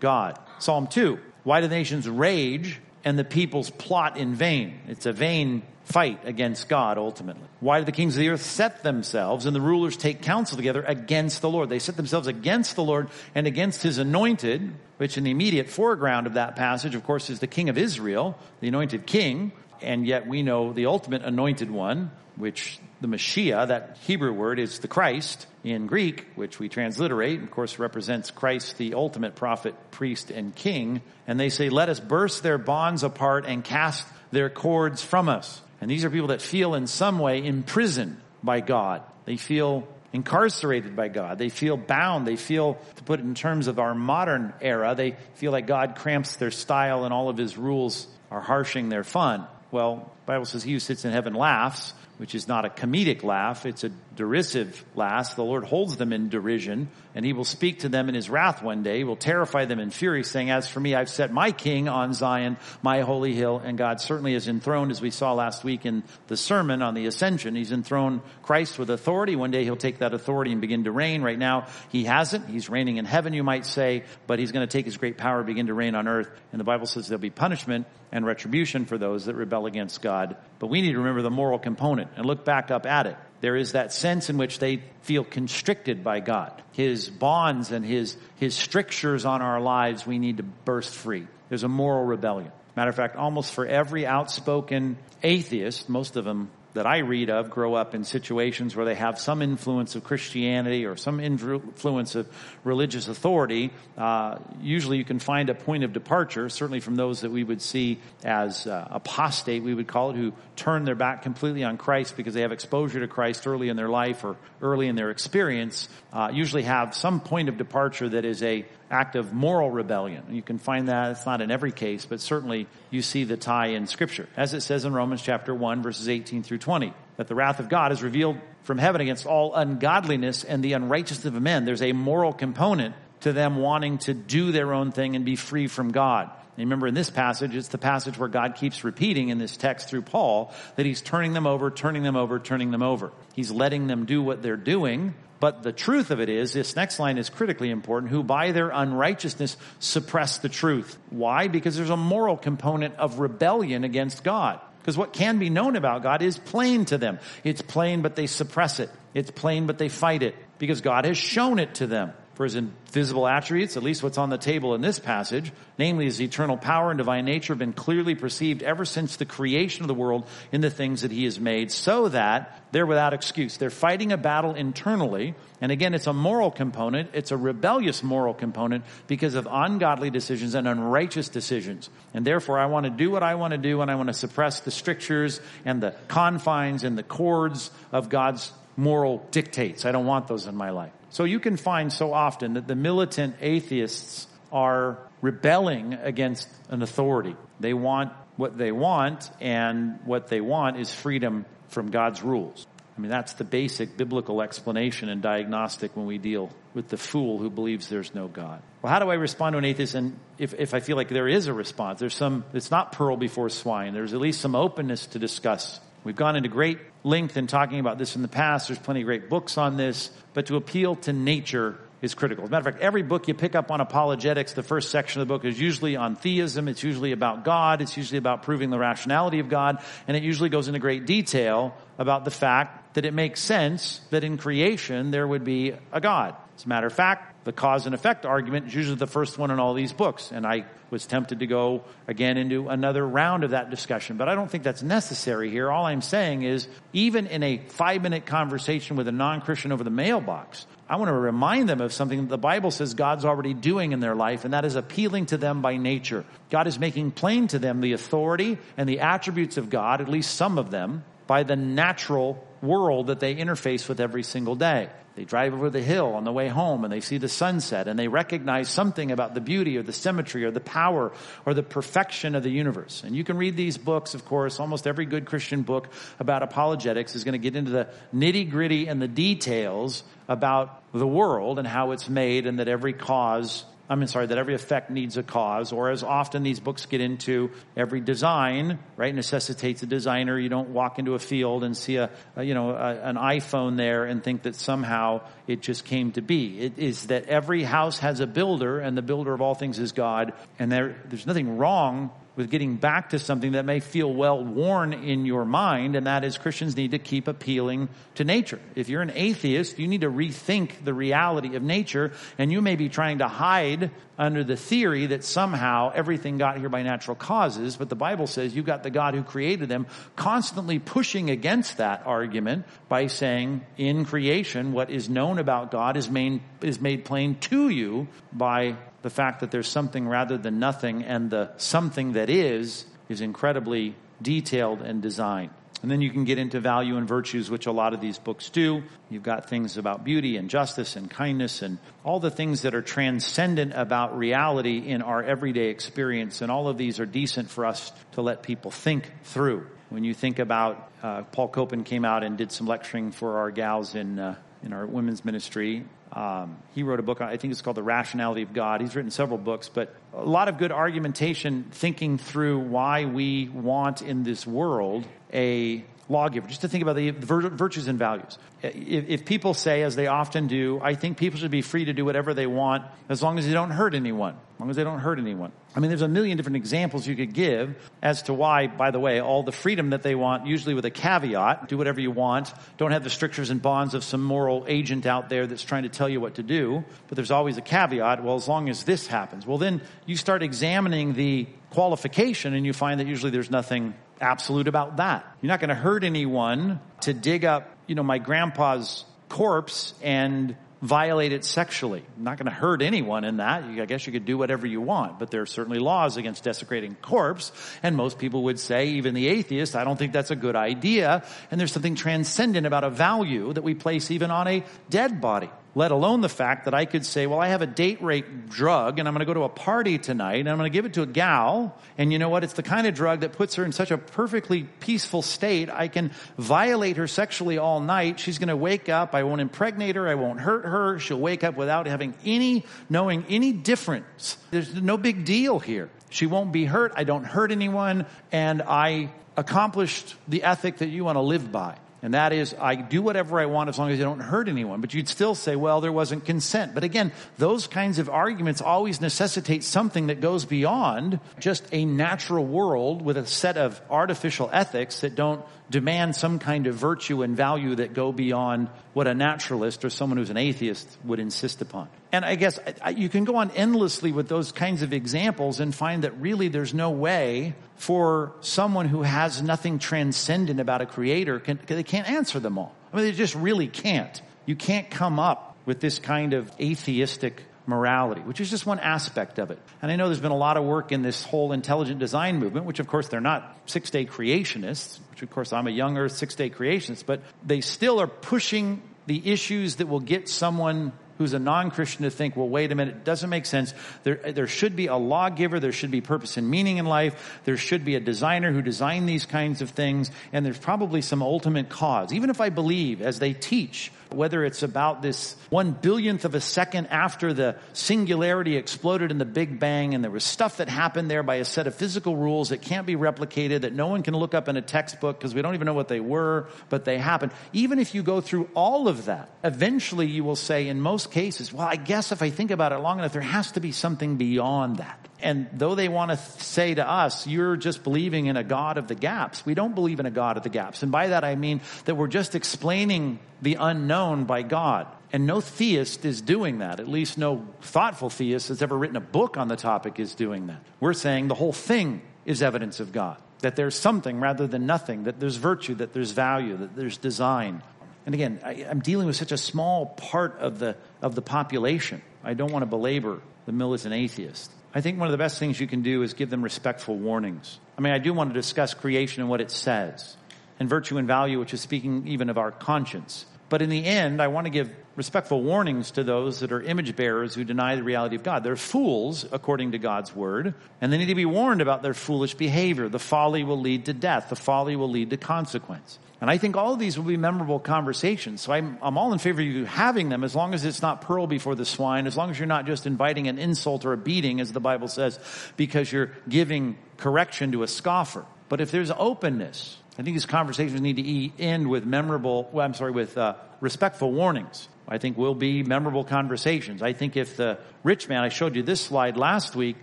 God. Psalm 2. Why do nations rage and the peoples plot in vain? It's a vain fight against God ultimately. Why do the kings of the earth set themselves and the rulers take counsel together against the Lord? They set themselves against the Lord and against his anointed, which in the immediate foreground of that passage, of course, is the king of Israel, the anointed king. And yet we know the ultimate anointed one, which the Messiah, that Hebrew word is the Christ in Greek, which we transliterate, of course, represents Christ, the ultimate prophet, priest, and king. And they say, let us burst their bonds apart and cast their cords from us. And these are people that feel in some way imprisoned by God. They feel incarcerated by God. They feel bound. They feel, to put it in terms of our modern era, they feel like God cramps their style and all of his rules are harshing their fun. Well, Bible says he who sits in heaven laughs which is not a comedic laugh, it's a derisive laugh. The Lord holds them in derision, and he will speak to them in his wrath one day, he will terrify them in fury, saying, As for me, I've set my king on Zion, my holy hill, and God certainly is enthroned, as we saw last week in the sermon on the ascension. He's enthroned Christ with authority. One day he'll take that authority and begin to reign. Right now, he hasn't. He's reigning in heaven, you might say, but he's going to take his great power, begin to reign on earth. And the Bible says there'll be punishment and retribution for those that rebel against God. But we need to remember the moral component and look back up at it. There is that sense in which they feel constricted by God. His bonds and his, his strictures on our lives, we need to burst free. There's a moral rebellion. Matter of fact, almost for every outspoken atheist, most of them that I read of grow up in situations where they have some influence of Christianity or some influence of religious authority. Uh, usually you can find a point of departure, certainly from those that we would see as uh, apostate, we would call it, who turn their back completely on Christ because they have exposure to Christ early in their life or early in their experience, uh, usually have some point of departure that is a act of moral rebellion. You can find that, it's not in every case, but certainly you see the tie in scripture. As it says in Romans chapter 1 verses 18 through 20, that the wrath of God is revealed from heaven against all ungodliness and the unrighteousness of men. There's a moral component to them wanting to do their own thing and be free from God. And remember in this passage, it's the passage where God keeps repeating in this text through Paul that he's turning them over, turning them over, turning them over. He's letting them do what they're doing. But the truth of it is, this next line is critically important, who by their unrighteousness suppress the truth. Why? Because there's a moral component of rebellion against God. Because what can be known about God is plain to them. It's plain, but they suppress it. It's plain, but they fight it. Because God has shown it to them for his invisible attributes, at least what's on the table in this passage, namely his eternal power and divine nature have been clearly perceived ever since the creation of the world in the things that he has made so that they're without excuse. They're fighting a battle internally. And again, it's a moral component. It's a rebellious moral component because of ungodly decisions and unrighteous decisions. And therefore, I want to do what I want to do and I want to suppress the strictures and the confines and the cords of God's moral dictates. I don't want those in my life. So you can find so often that the militant atheists are rebelling against an authority. They want what they want, and what they want is freedom from God's rules. I mean, that's the basic biblical explanation and diagnostic when we deal with the fool who believes there's no God. Well, how do I respond to an atheist? And if, if I feel like there is a response, there's some, it's not pearl before swine. There's at least some openness to discuss We've gone into great length in talking about this in the past. There's plenty of great books on this, but to appeal to nature is critical. As a matter of fact, every book you pick up on apologetics, the first section of the book is usually on theism. It's usually about God. It's usually about proving the rationality of God. And it usually goes into great detail about the fact that it makes sense that in creation there would be a God. As a matter of fact, the cause and effect argument is usually the first one in all these books. And I was tempted to go again into another round of that discussion, but I don't think that's necessary here. All I'm saying is, even in a five minute conversation with a non-Christian over the mailbox, I want to remind them of something that the Bible says God's already doing in their life, and that is appealing to them by nature. God is making plain to them the authority and the attributes of God, at least some of them, by the natural world that they interface with every single day. They drive over the hill on the way home and they see the sunset and they recognize something about the beauty or the symmetry or the power or the perfection of the universe. And you can read these books, of course, almost every good Christian book about apologetics is going to get into the nitty gritty and the details about the world and how it's made and that every cause I mean, sorry, that every effect needs a cause, or as often these books get into, every design, right, necessitates a designer. You don't walk into a field and see a, a you know, a, an iPhone there and think that somehow it just came to be. It is that every house has a builder, and the builder of all things is God, and there, there's nothing wrong with getting back to something that may feel well worn in your mind, and that is Christians need to keep appealing to nature. If you're an atheist, you need to rethink the reality of nature, and you may be trying to hide under the theory that somehow everything got here by natural causes, but the Bible says you've got the God who created them constantly pushing against that argument by saying in creation what is known about God is made, is made plain to you by the fact that there's something rather than nothing, and the something that is is incredibly detailed and designed. And then you can get into value and virtues, which a lot of these books do. You've got things about beauty and justice and kindness and all the things that are transcendent about reality in our everyday experience. And all of these are decent for us to let people think through. When you think about, uh, Paul Copan came out and did some lecturing for our gals in, uh, in our women's ministry. Um, he wrote a book, I think it's called The Rationality of God. He's written several books, but a lot of good argumentation thinking through why we want in this world a lawgiver, just to think about the virtues and values. If, if, people say, as they often do, I think people should be free to do whatever they want as long as they don't hurt anyone. As long as they don't hurt anyone. I mean, there's a million different examples you could give as to why, by the way, all the freedom that they want, usually with a caveat, do whatever you want, don't have the strictures and bonds of some moral agent out there that's trying to tell you what to do, but there's always a caveat, well, as long as this happens. Well, then you start examining the qualification and you find that usually there's nothing absolute about that. You're not going to hurt anyone to dig up, you know, my grandpa's corpse and violate it sexually. I'm not going to hurt anyone in that. I guess you could do whatever you want, but there are certainly laws against desecrating corpse. And most people would say, even the atheist, I don't think that's a good idea. And there's something transcendent about a value that we place even on a dead body let alone the fact that I could say, well, I have a date rape drug and I'm going to go to a party tonight and I'm going to give it to a gal. And you know what? It's the kind of drug that puts her in such a perfectly peaceful state. I can violate her sexually all night. She's going to wake up. I won't impregnate her. I won't hurt her. She'll wake up without having any, knowing any difference. There's no big deal here. She won't be hurt. I don't hurt anyone. And I accomplished the ethic that you want to live by. And that is, I do whatever I want as long as I don't hurt anyone. But you'd still say, well, there wasn't consent. But again, those kinds of arguments always necessitate something that goes beyond just a natural world with a set of artificial ethics that don't demand some kind of virtue and value that go beyond what a naturalist or someone who's an atheist would insist upon. And I guess you can go on endlessly with those kinds of examples and find that really there's no way for someone who has nothing transcendent about a creator, can, they can't answer them all. I mean, they just really can't. You can't come up with this kind of atheistic morality, which is just one aspect of it. And I know there's been a lot of work in this whole intelligent design movement, which of course they're not six day creationists, which of course I'm a younger six day creationist, but they still are pushing the issues that will get someone who's a non-Christian to think, well, wait a minute, it doesn't make sense. There, there should be a lawgiver. There should be purpose and meaning in life. There should be a designer who designed these kinds of things. And there's probably some ultimate cause. Even if I believe, as they teach, whether it's about this one billionth of a second after the singularity exploded in the Big Bang and there was stuff that happened there by a set of physical rules that can't be replicated, that no one can look up in a textbook because we don't even know what they were, but they happened. Even if you go through all of that, eventually you will say in most cases, well, I guess if I think about it long enough, there has to be something beyond that. And though they want to say to us, you're just believing in a God of the gaps, we don't believe in a God of the gaps. And by that I mean that we're just explaining the unknown by God. And no theist is doing that. At least no thoughtful theist that's ever written a book on the topic is doing that. We're saying the whole thing is evidence of God. That there's something rather than nothing, that there's virtue, that there's value, that there's design. And again, I, am dealing with such a small part of the, of the population. I don't want to belabor the militant atheist. I think one of the best things you can do is give them respectful warnings. I mean, I do want to discuss creation and what it says, and virtue and value, which is speaking even of our conscience. But in the end, I want to give respectful warnings to those that are image bearers who deny the reality of God. They're fools, according to God's word, and they need to be warned about their foolish behavior. The folly will lead to death. The folly will lead to consequence. And I think all of these will be memorable conversations. So I'm, I'm all in favor of you having them as long as it's not pearl before the swine, as long as you're not just inviting an insult or a beating, as the Bible says, because you're giving correction to a scoffer. But if there's openness, I think these conversations need to end with memorable, well, I'm sorry, with uh, respectful warnings. I think will be memorable conversations. I think if the rich man, I showed you this slide last week,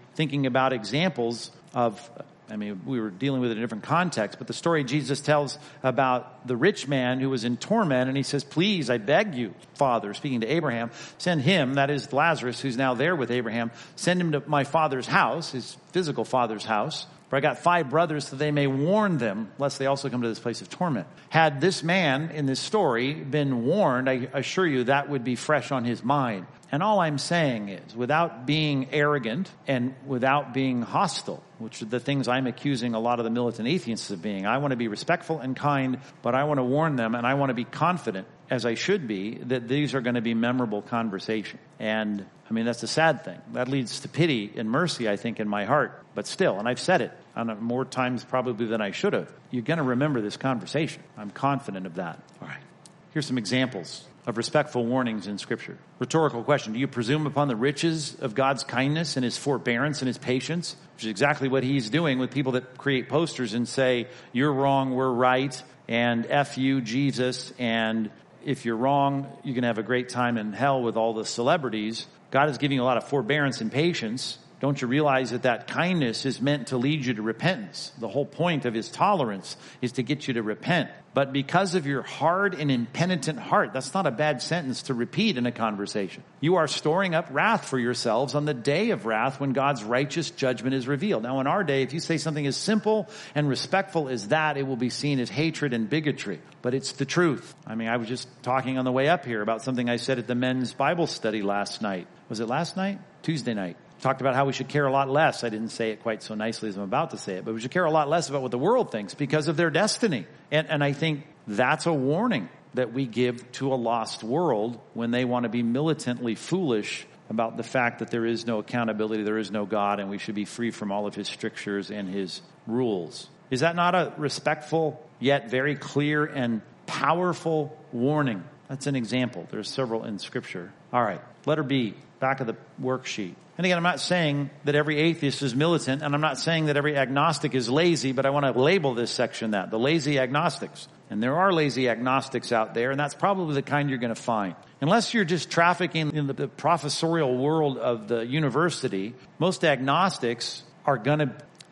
thinking about examples of I mean, we were dealing with it in a different context, but the story Jesus tells about the rich man who was in torment, and he says, Please, I beg you, Father, speaking to Abraham, send him, that is Lazarus, who's now there with Abraham, send him to my father's house, his physical father's house, for I got five brothers so they may warn them, lest they also come to this place of torment. Had this man in this story been warned, I assure you that would be fresh on his mind. And all I'm saying is, without being arrogant and without being hostile, which are the things I'm accusing a lot of the militant atheists of being, I want to be respectful and kind, but I want to warn them and I want to be confident, as I should be, that these are going to be memorable conversation. And I mean, that's a sad thing. That leads to pity and mercy, I think, in my heart. But still, and I've said it on more times probably than I should have, you're going to remember this conversation. I'm confident of that. All right. Here's some examples of respectful warnings in Scripture. Rhetorical question Do you presume upon the riches of God's kindness and His forbearance and His patience? Which is exactly what He's doing with people that create posters and say, You're wrong, we're right, and F you, Jesus, and if you're wrong, you're going to have a great time in hell with all the celebrities. God is giving you a lot of forbearance and patience don't you realize that that kindness is meant to lead you to repentance? The whole point of his tolerance is to get you to repent. But because of your hard and impenitent heart, that's not a bad sentence to repeat in a conversation. You are storing up wrath for yourselves on the day of wrath when God's righteous judgment is revealed. Now in our day, if you say something as simple and respectful as that, it will be seen as hatred and bigotry. But it's the truth. I mean, I was just talking on the way up here about something I said at the men's Bible study last night. Was it last night? Tuesday night talked about how we should care a lot less. I didn't say it quite so nicely as I'm about to say it, but we should care a lot less about what the world thinks because of their destiny. And, and I think that's a warning that we give to a lost world when they want to be militantly foolish about the fact that there is no accountability, there is no God, and we should be free from all of his strictures and his rules. Is that not a respectful, yet very clear and powerful warning? That's an example. There's several in Scripture. All right, letter B back of the worksheet. And again, I'm not saying that every atheist is militant, and I'm not saying that every agnostic is lazy, but I want to label this section that, the lazy agnostics. And there are lazy agnostics out there, and that's probably the kind you're going to find. Unless you're just trafficking in the, professorial world of the university, most agnostics are going to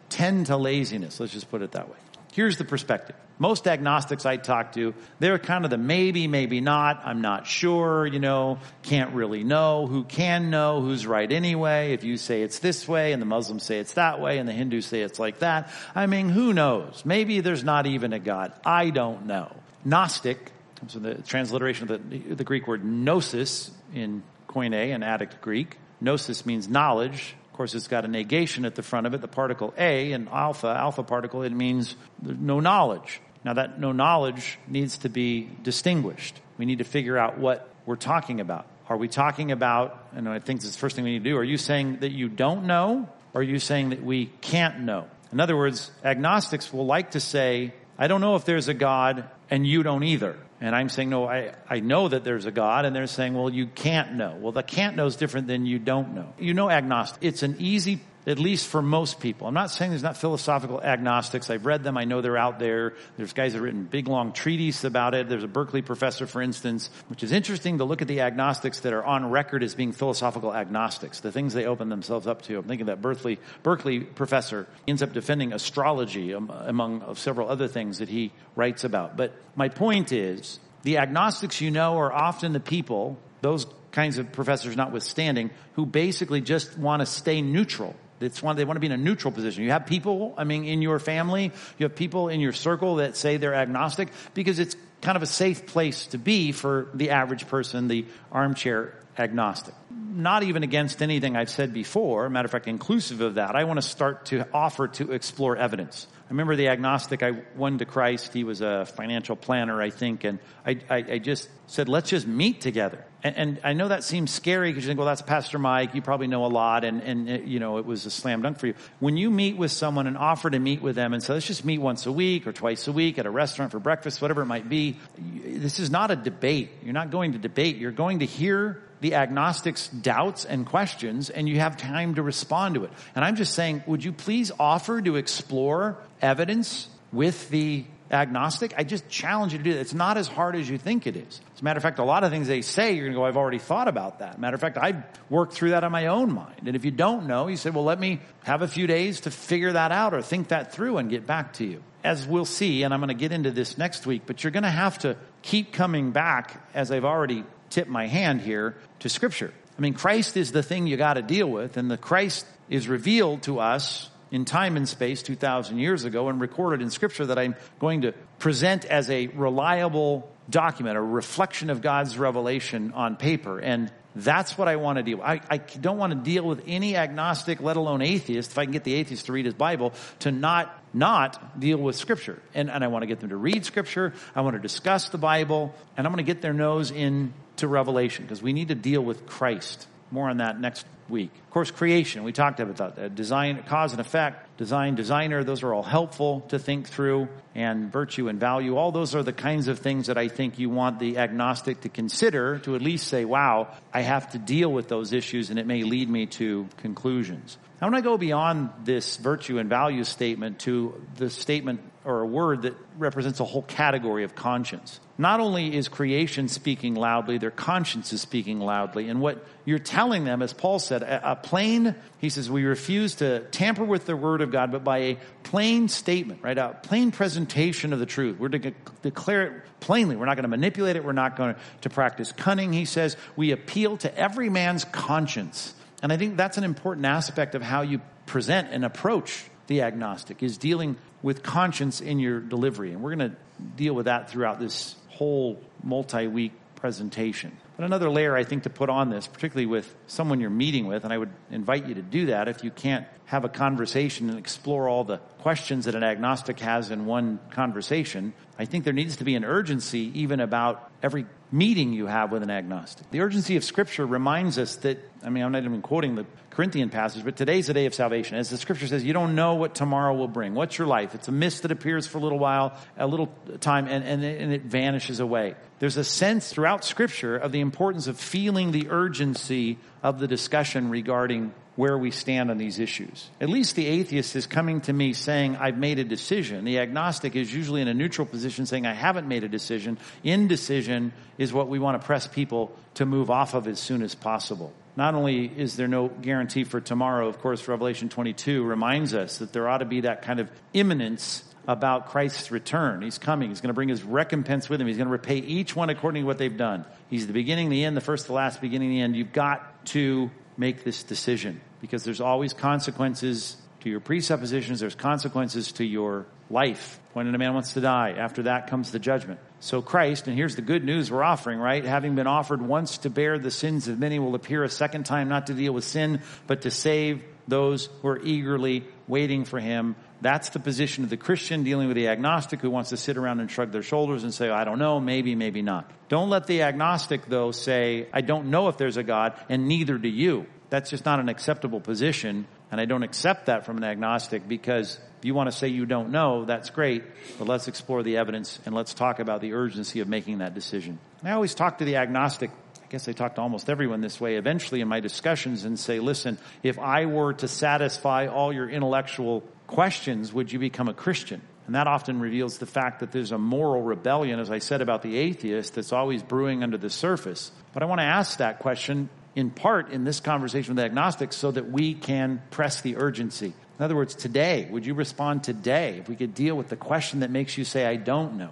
tend to laziness. Let's just put it that way. Here's the perspective. Most agnostics I talk to, they're kind of the maybe, maybe not, I'm not sure, you know, can't really know, who can know, who's right anyway. If you say it's this way and the Muslims say it's that way and the Hindus say it's like that, I mean, who knows? Maybe there's not even a God. I don't know. Gnostic comes from the transliteration of the, the Greek word gnosis in Koine and Attic Greek. Gnosis means knowledge. Of course, it's got a negation at the front of it, the particle a, and alpha, alpha particle, it means no knowledge. Now that no knowledge needs to be distinguished. We need to figure out what we're talking about. Are we talking about, and I think this is the first thing we need to do, are you saying that you don't know? Or are you saying that we can't know? In other words, agnostics will like to say, I don't know if there's a God and you don't either. And I'm saying, no, I, I know that there's a God. And they're saying, well, you can't know. Well, the can't know is different than you don't know. You know agnostic. It's an easy at least for most people. I'm not saying there's not philosophical agnostics. I've read them. I know they're out there. There's guys that have written big long treatises about it. There's a Berkeley professor, for instance, which is interesting to look at the agnostics that are on record as being philosophical agnostics, the things they open themselves up to. I'm thinking that Berkeley, Berkeley professor ends up defending astrology um, among several other things that he writes about. But my point is, the agnostics you know are often the people, those kinds of professors notwithstanding, who basically just want to stay neutral it's one, they want to be in a neutral position. You have people, I mean, in your family, you have people in your circle that say they're agnostic because it's kind of a safe place to be for the average person, the armchair agnostic. Not even against anything I've said before, matter of fact, inclusive of that, I want to start to offer to explore evidence. I remember the agnostic I won to Christ. He was a financial planner, I think, and I, I, I just said, let's just meet together. And, and I know that seems scary because you think, well, that's Pastor Mike. You probably know a lot, and, and it, you know, it was a slam dunk for you. When you meet with someone and offer to meet with them and say, let's just meet once a week or twice a week at a restaurant for breakfast, whatever it might be, this is not a debate. You're not going to debate. You're going to hear the agnostic's doubts and questions and you have time to respond to it. And I'm just saying, would you please offer to explore evidence with the agnostic? I just challenge you to do that. It's not as hard as you think it is. As a matter of fact, a lot of things they say, you're going to go, I've already thought about that. Matter of fact, I've worked through that on my own mind. And if you don't know, you say, well, let me have a few days to figure that out or think that through and get back to you. As we'll see, and I'm going to get into this next week, but you're going to have to keep coming back, as I've already tipped my hand here to scripture. I mean, Christ is the thing you got to deal with and the Christ is revealed to us in time and space 2,000 years ago and recorded in scripture that I'm going to present as a reliable document, a reflection of God's revelation on paper. And that's what I want to deal with. I, I don't want to deal with any agnostic, let alone atheist, if I can get the atheist to read his Bible, to not, not deal with scripture. And, and I want to get them to read scripture. I want to discuss the Bible and I'm going to get their nose into Revelation because we need to deal with Christ. More on that next week. Of course, creation, we talked about that. Design, cause and effect, design, designer, those are all helpful to think through, and virtue and value. All those are the kinds of things that I think you want the agnostic to consider to at least say, wow, I have to deal with those issues and it may lead me to conclusions. I want to go beyond this virtue and value statement to the statement or a word that represents a whole category of conscience. Not only is creation speaking loudly, their conscience is speaking loudly. And what you're telling them, as Paul said, a, a plain, he says, we refuse to tamper with the word of God, but by a plain statement, right? A plain presentation of the truth. We're to declare it plainly. We're not going to manipulate it. We're not going to practice cunning. He says, we appeal to every man's conscience. And I think that's an important aspect of how you present and approach the agnostic is dealing with conscience in your delivery. And we're going to deal with that throughout this whole multi-week presentation. But another layer I think to put on this, particularly with someone you're meeting with, and I would invite you to do that if you can't have a conversation and explore all the questions that an agnostic has in one conversation. I think there needs to be an urgency even about every meeting you have with an agnostic. The urgency of scripture reminds us that, I mean, I'm not even quoting the Corinthian passage, but today's the day of salvation. As the scripture says, you don't know what tomorrow will bring. What's your life? It's a mist that appears for a little while, a little time, and, and, and it vanishes away. There's a sense throughout scripture of the importance of feeling the urgency of the discussion regarding where we stand on these issues. At least the atheist is coming to me saying, I've made a decision. The agnostic is usually in a neutral position saying, I haven't made a decision. Indecision is what we want to press people to move off of as soon as possible. Not only is there no guarantee for tomorrow, of course, Revelation 22 reminds us that there ought to be that kind of imminence about Christ's return. He's coming. He's going to bring his recompense with him. He's going to repay each one according to what they've done. He's the beginning, the end, the first, the last, beginning, the end. You've got to make this decision because there's always consequences to your presuppositions. There's consequences to your life when a man wants to die. After that comes the judgment. So Christ, and here's the good news we're offering, right? Having been offered once to bear the sins of many will appear a second time not to deal with sin, but to save those who are eagerly waiting for him. That's the position of the Christian dealing with the agnostic who wants to sit around and shrug their shoulders and say, I don't know, maybe, maybe not. Don't let the agnostic though say, I don't know if there's a God and neither do you. That's just not an acceptable position. And I don't accept that from an agnostic because if you want to say you don't know, that's great, but let's explore the evidence and let's talk about the urgency of making that decision. I always talk to the agnostic guess I talk to almost everyone this way eventually in my discussions and say, listen, if I were to satisfy all your intellectual questions, would you become a Christian? And that often reveals the fact that there's a moral rebellion, as I said about the atheist, that's always brewing under the surface. But I want to ask that question in part in this conversation with agnostics so that we can press the urgency. In other words, today, would you respond today if we could deal with the question that makes you say, I don't know?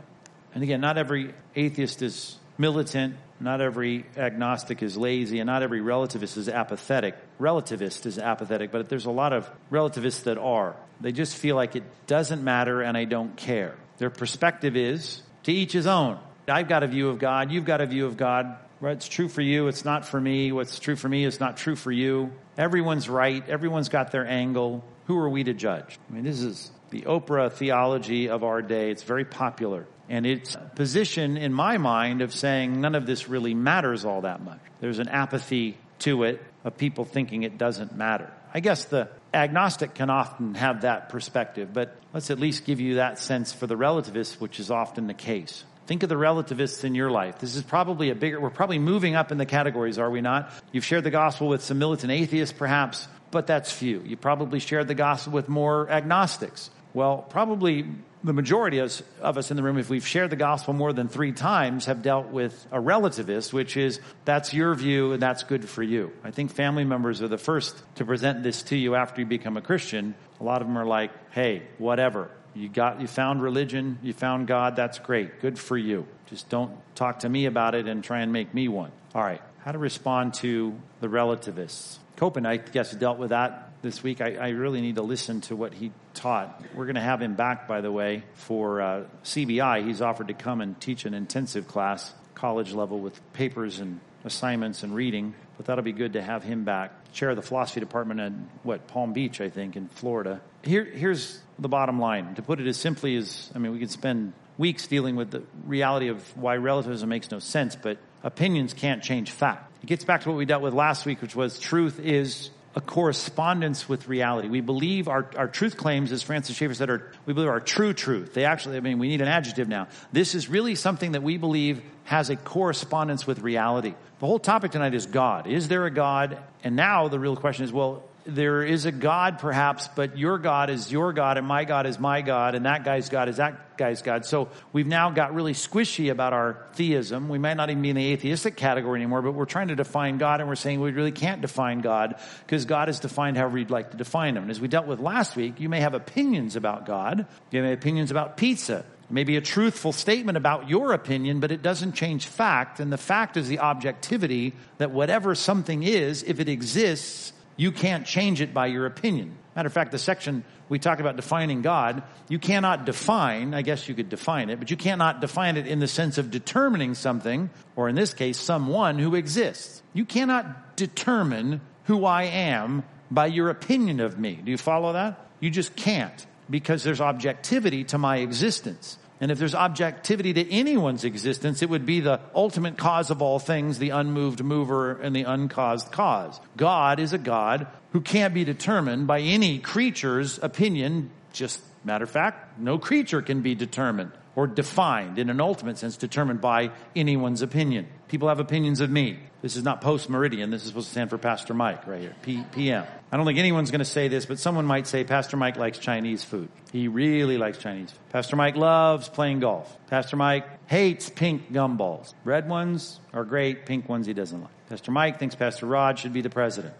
And again, not every atheist is militant, not every agnostic is lazy, and not every relativist is apathetic. Relativist is apathetic, but there's a lot of relativists that are. They just feel like it doesn't matter and I don't care. Their perspective is to each his own. I've got a view of God, you've got a view of God. What's true for you, it's not for me. What's true for me is not true for you. Everyone's right. Everyone's got their angle. Who are we to judge? I mean, this is the Oprah theology of our day. It's very popular. And its position in my mind of saying none of this really matters all that much. There's an apathy to it of people thinking it doesn't matter. I guess the agnostic can often have that perspective, but let's at least give you that sense for the relativist, which is often the case. Think of the relativists in your life. This is probably a bigger, we're probably moving up in the categories, are we not? You've shared the gospel with some militant atheists, perhaps, but that's few. You probably shared the gospel with more agnostics. Well, probably the majority of us in the room, if we've shared the gospel more than three times, have dealt with a relativist, which is that's your view and that's good for you. I think family members are the first to present this to you after you become a Christian. A lot of them are like, hey, whatever. You got, you found religion, you found God, that's great. Good for you. Just don't talk to me about it and try and make me one. All right. How to respond to the relativists. Copan, I guess, dealt with that this week. I, I, really need to listen to what he taught. We're going to have him back, by the way, for uh, CBI. He's offered to come and teach an intensive class, college level, with papers and assignments and reading. But that'll be good to have him back. Chair of the philosophy department at what Palm Beach, I think, in Florida. Here, here's the bottom line. To put it as simply as, I mean, we could spend weeks dealing with the reality of why relativism makes no sense, but opinions can't change fact. It gets back to what we dealt with last week, which was truth is a correspondence with reality. We believe our, our truth claims, as Francis Schaeffer said, are, we believe are true truth. They actually, I mean, we need an adjective now. This is really something that we believe has a correspondence with reality. The whole topic tonight is God. Is there a God? And now the real question is, well, there is a God perhaps, but your God is your God and my God is my God and that guy's God is that guy's God. So we've now got really squishy about our theism. We might not even be in the atheistic category anymore, but we're trying to define God and we're saying we really can't define God because God is defined however you'd like to define him. And as we dealt with last week, you may have opinions about God. You may have opinions about pizza. Maybe a truthful statement about your opinion, but it doesn't change fact. And the fact is the objectivity that whatever something is, if it exists, you can't change it by your opinion. Matter of fact, the section we talk about defining God, you cannot define, I guess you could define it, but you cannot define it in the sense of determining something, or in this case, someone who exists. You cannot determine who I am by your opinion of me. Do you follow that? You just can't because there's objectivity to my existence. And if there's objectivity to anyone's existence, it would be the ultimate cause of all things, the unmoved mover and the uncaused cause. God is a God who can't be determined by any creature's opinion. Just matter of fact, no creature can be determined or defined in an ultimate sense, determined by anyone's opinion. People have opinions of me. This is not post meridiem. This is supposed to stand for Pastor Mike right here. P- PM. I don't think anyone's going to say this, but someone might say Pastor Mike likes Chinese food. He really likes Chinese food. Pastor Mike loves playing golf. Pastor Mike hates pink gumballs. Red ones are great. Pink ones he doesn't like. Pastor Mike thinks Pastor Rod should be the president.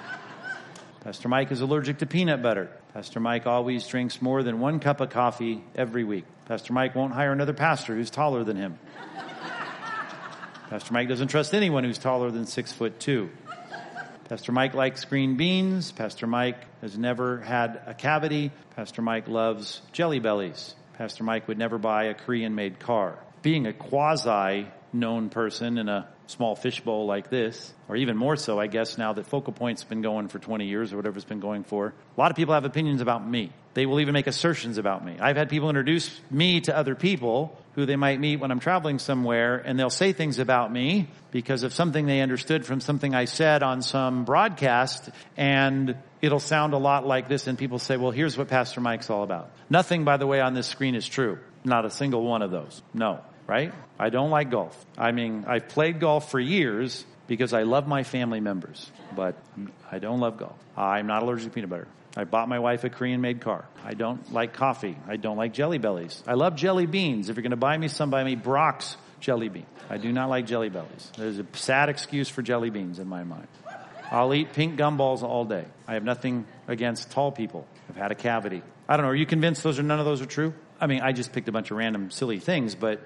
Pastor Mike is allergic to peanut butter. Pastor Mike always drinks more than one cup of coffee every week. Pastor Mike won't hire another pastor who's taller than him. Pastor Mike doesn't trust anyone who's taller than six foot two. Pastor Mike likes green beans. Pastor Mike has never had a cavity. Pastor Mike loves jelly bellies. Pastor Mike would never buy a Korean made car. Being a quasi known person in a small fishbowl like this, or even more so, I guess, now that Focal Point's been going for 20 years or whatever it's been going for. A lot of people have opinions about me. They will even make assertions about me. I've had people introduce me to other people who they might meet when I'm traveling somewhere, and they'll say things about me because of something they understood from something I said on some broadcast, and it'll sound a lot like this, and people say, well, here's what Pastor Mike's all about. Nothing, by the way, on this screen is true. Not a single one of those. No right? I don't like golf. I mean, I've played golf for years because I love my family members, but I don't love golf. I'm not allergic to peanut butter. I bought my wife a Korean made car. I don't like coffee. I don't like jelly bellies. I love jelly beans. If you're going to buy me some, buy me Brach's jelly bean. I do not like jelly bellies. There's a sad excuse for jelly beans in my mind. I'll eat pink gumballs all day. I have nothing against tall people. I've had a cavity. I don't know. Are you convinced those are none of those are true? I mean, I just picked a bunch of random silly things, but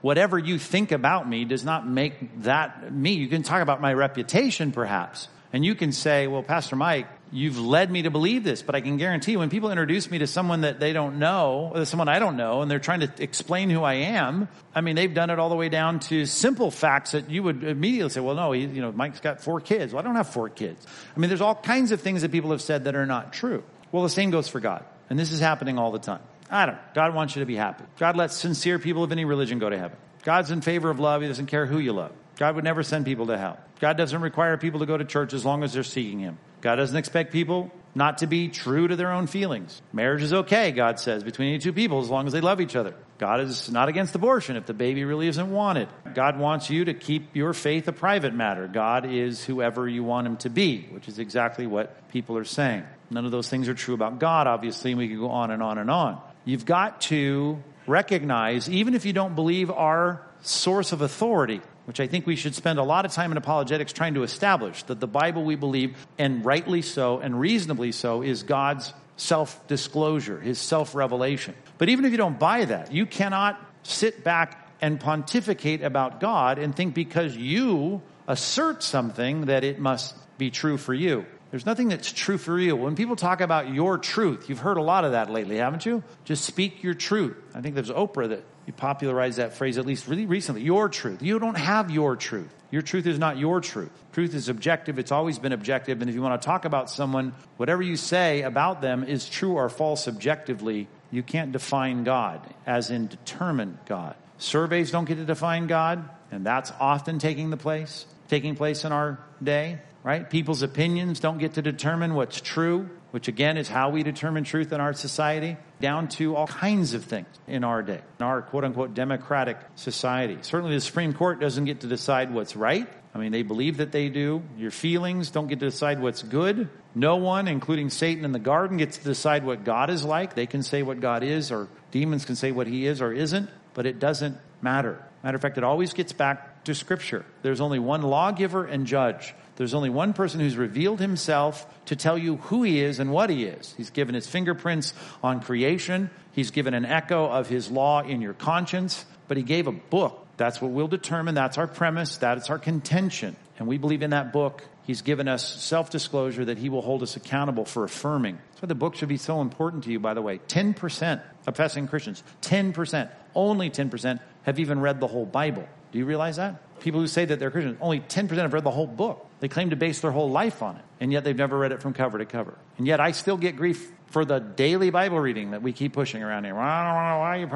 whatever you think about me does not make that me. You can talk about my reputation perhaps. And you can say, well, Pastor Mike, you've led me to believe this, but I can guarantee when people introduce me to someone that they don't know, or someone I don't know, and they're trying to explain who I am, I mean, they've done it all the way down to simple facts that you would immediately say, well, no, he, you know, Mike's got four kids. Well, I don't have four kids. I mean, there's all kinds of things that people have said that are not true. Well, the same goes for God. And this is happening all the time. I don't know. God wants you to be happy. God lets sincere people of any religion go to heaven. God's in favor of love. He doesn't care who you love. God would never send people to hell. God doesn't require people to go to church as long as they're seeking Him. God doesn't expect people not to be true to their own feelings. Marriage is okay, God says, between any two people as long as they love each other. God is not against abortion if the baby really isn't wanted. God wants you to keep your faith a private matter. God is whoever you want Him to be, which is exactly what people are saying. None of those things are true about God, obviously, and we could go on and on and on. You've got to recognize, even if you don't believe our source of authority, which I think we should spend a lot of time in apologetics trying to establish that the Bible we believe, and rightly so and reasonably so, is God's self disclosure, his self revelation. But even if you don't buy that, you cannot sit back and pontificate about God and think because you assert something that it must be true for you. There's nothing that's true for you. When people talk about your truth, you've heard a lot of that lately, haven't you? Just speak your truth. I think there's Oprah that popularized that phrase at least really recently. Your truth. You don't have your truth. Your truth is not your truth. Truth is objective. It's always been objective. And if you want to talk about someone, whatever you say about them is true or false objectively. You can't define God, as in determine God. Surveys don't get to define God, and that's often taking the place, taking place in our day right? People's opinions don't get to determine what's true, which again is how we determine truth in our society, down to all kinds of things in our day, in our quote unquote democratic society. Certainly the Supreme Court doesn't get to decide what's right. I mean, they believe that they do. Your feelings don't get to decide what's good. No one, including Satan in the garden, gets to decide what God is like. They can say what God is, or demons can say what he is or isn't, but it doesn't matter. Matter of fact, it always gets back to Scripture. There's only one lawgiver and judge. There's only one person who's revealed himself to tell you who he is and what he is. He's given his fingerprints on creation. He's given an echo of his law in your conscience, but he gave a book. That's what we'll determine. That's our premise. That's our contention. And we believe in that book. He's given us self disclosure that he will hold us accountable for affirming. That's why the book should be so important to you, by the way. 10% of professing Christians, 10%, only 10% have even read the whole Bible. Do you realize that? People who say that they're Christians, only 10% have read the whole book. They claim to base their whole life on it, and yet they've never read it from cover to cover. And yet I still get grief for the daily Bible reading that we keep pushing around here. Why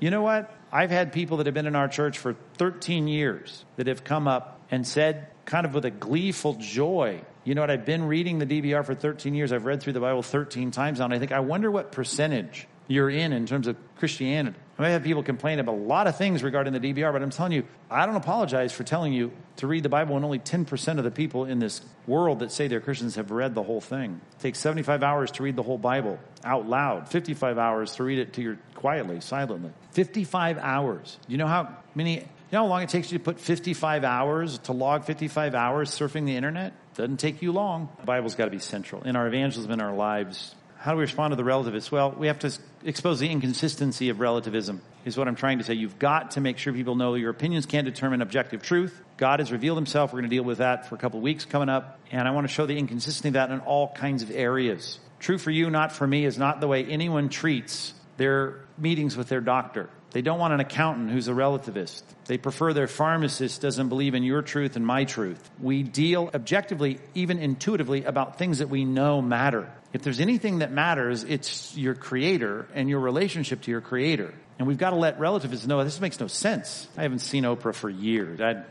you know what? I've had people that have been in our church for 13 years that have come up and said, kind of with a gleeful joy, you know what? I've been reading the DBR for 13 years. I've read through the Bible 13 times now, and I think, I wonder what percentage you're in in terms of Christianity. I may have people complain about a lot of things regarding the DBR, but I'm telling you, I don't apologize for telling you to read the Bible when only 10% of the people in this world that say they're Christians have read the whole thing. It takes 75 hours to read the whole Bible out loud, 55 hours to read it to your quietly, silently. 55 hours. You know how many you know how long it takes you to put 55 hours to log 55 hours surfing the internet? Doesn't take you long. The Bible's got to be central in our evangelism in our lives. How do we respond to the relativists? Well, we have to expose the inconsistency of relativism, is what I'm trying to say. You've got to make sure people know your opinions can't determine objective truth. God has revealed himself. We're going to deal with that for a couple of weeks coming up. And I want to show the inconsistency of that in all kinds of areas. True for you, not for me, is not the way anyone treats their meetings with their doctor. They don't want an accountant who's a relativist. They prefer their pharmacist doesn't believe in your truth and my truth. We deal objectively, even intuitively, about things that we know matter. If there's anything that matters, it's your creator and your relationship to your creator. And we've got to let relativists know this makes no sense. I haven't seen Oprah for years. I,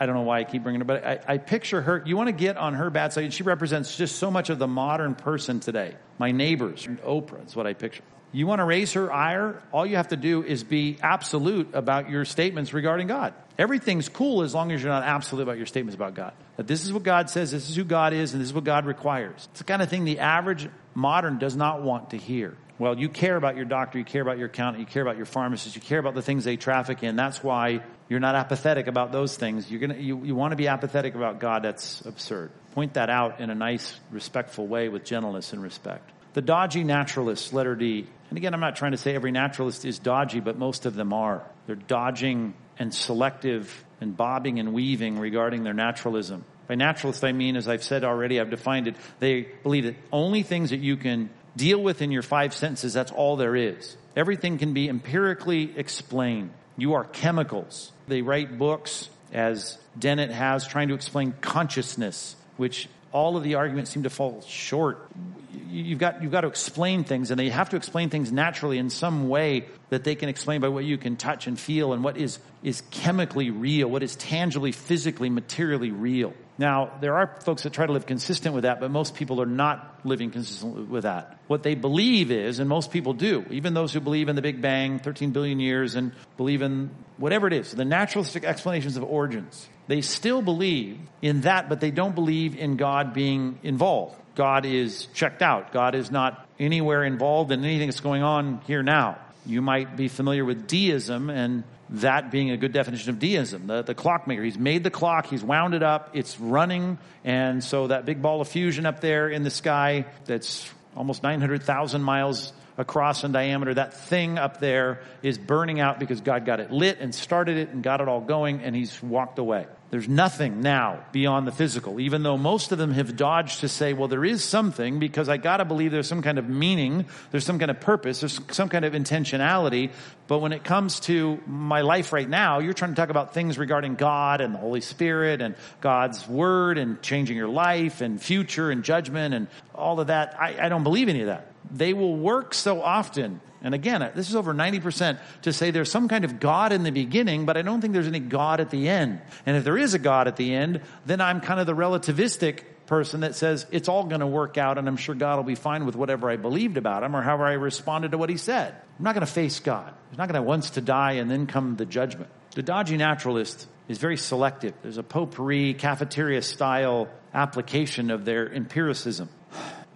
I don't know why I keep bringing her, but I, I picture her. You want to get on her bad side. She represents just so much of the modern person today. My neighbors, Oprah, is what I picture. You want to raise her ire? All you have to do is be absolute about your statements regarding God. Everything's cool as long as you're not absolute about your statements about God. That this is what God says, this is who God is, and this is what God requires. It's the kind of thing the average modern does not want to hear. Well, you care about your doctor, you care about your accountant, you care about your pharmacist, you care about the things they traffic in. That's why you're not apathetic about those things. You're gonna, you, you want to be apathetic about God. That's absurd. Point that out in a nice, respectful way with gentleness and respect. The dodgy naturalist, letter D. And again, I'm not trying to say every naturalist is dodgy, but most of them are. They're dodging and selective and bobbing and weaving regarding their naturalism. By naturalist, I mean, as I've said already, I've defined it, they believe that only things that you can deal with in your five senses, that's all there is. Everything can be empirically explained. You are chemicals. They write books, as Dennett has, trying to explain consciousness, which all of the arguments seem to fall short. You've got, you've got to explain things, and they have to explain things naturally in some way that they can explain by what you can touch and feel and what is, is chemically real, what is tangibly, physically, materially real. Now, there are folks that try to live consistent with that, but most people are not living consistent with that. What they believe is, and most people do, even those who believe in the Big Bang, 13 billion years, and believe in whatever it is, the naturalistic explanations of origins, they still believe in that, but they don't believe in God being involved. God is checked out. God is not anywhere involved in anything that's going on here now. You might be familiar with deism and that being a good definition of deism. The, the clockmaker, he's made the clock, he's wound it up, it's running, and so that big ball of fusion up there in the sky that's almost 900,000 miles across in diameter, that thing up there is burning out because God got it lit and started it and got it all going, and he's walked away. There's nothing now beyond the physical, even though most of them have dodged to say, well, there is something because I gotta believe there's some kind of meaning, there's some kind of purpose, there's some kind of intentionality. But when it comes to my life right now, you're trying to talk about things regarding God and the Holy Spirit and God's Word and changing your life and future and judgment and all of that. I, I don't believe any of that. They will work so often and again, this is over 90% to say there's some kind of God in the beginning, but I don't think there's any God at the end. And if there is a God at the end, then I'm kind of the relativistic person that says it's all going to work out and I'm sure God will be fine with whatever I believed about him or however I responded to what he said. I'm not going to face God. He's not going to once to die and then come the judgment. The dodgy naturalist is very selective. There's a potpourri cafeteria style application of their empiricism.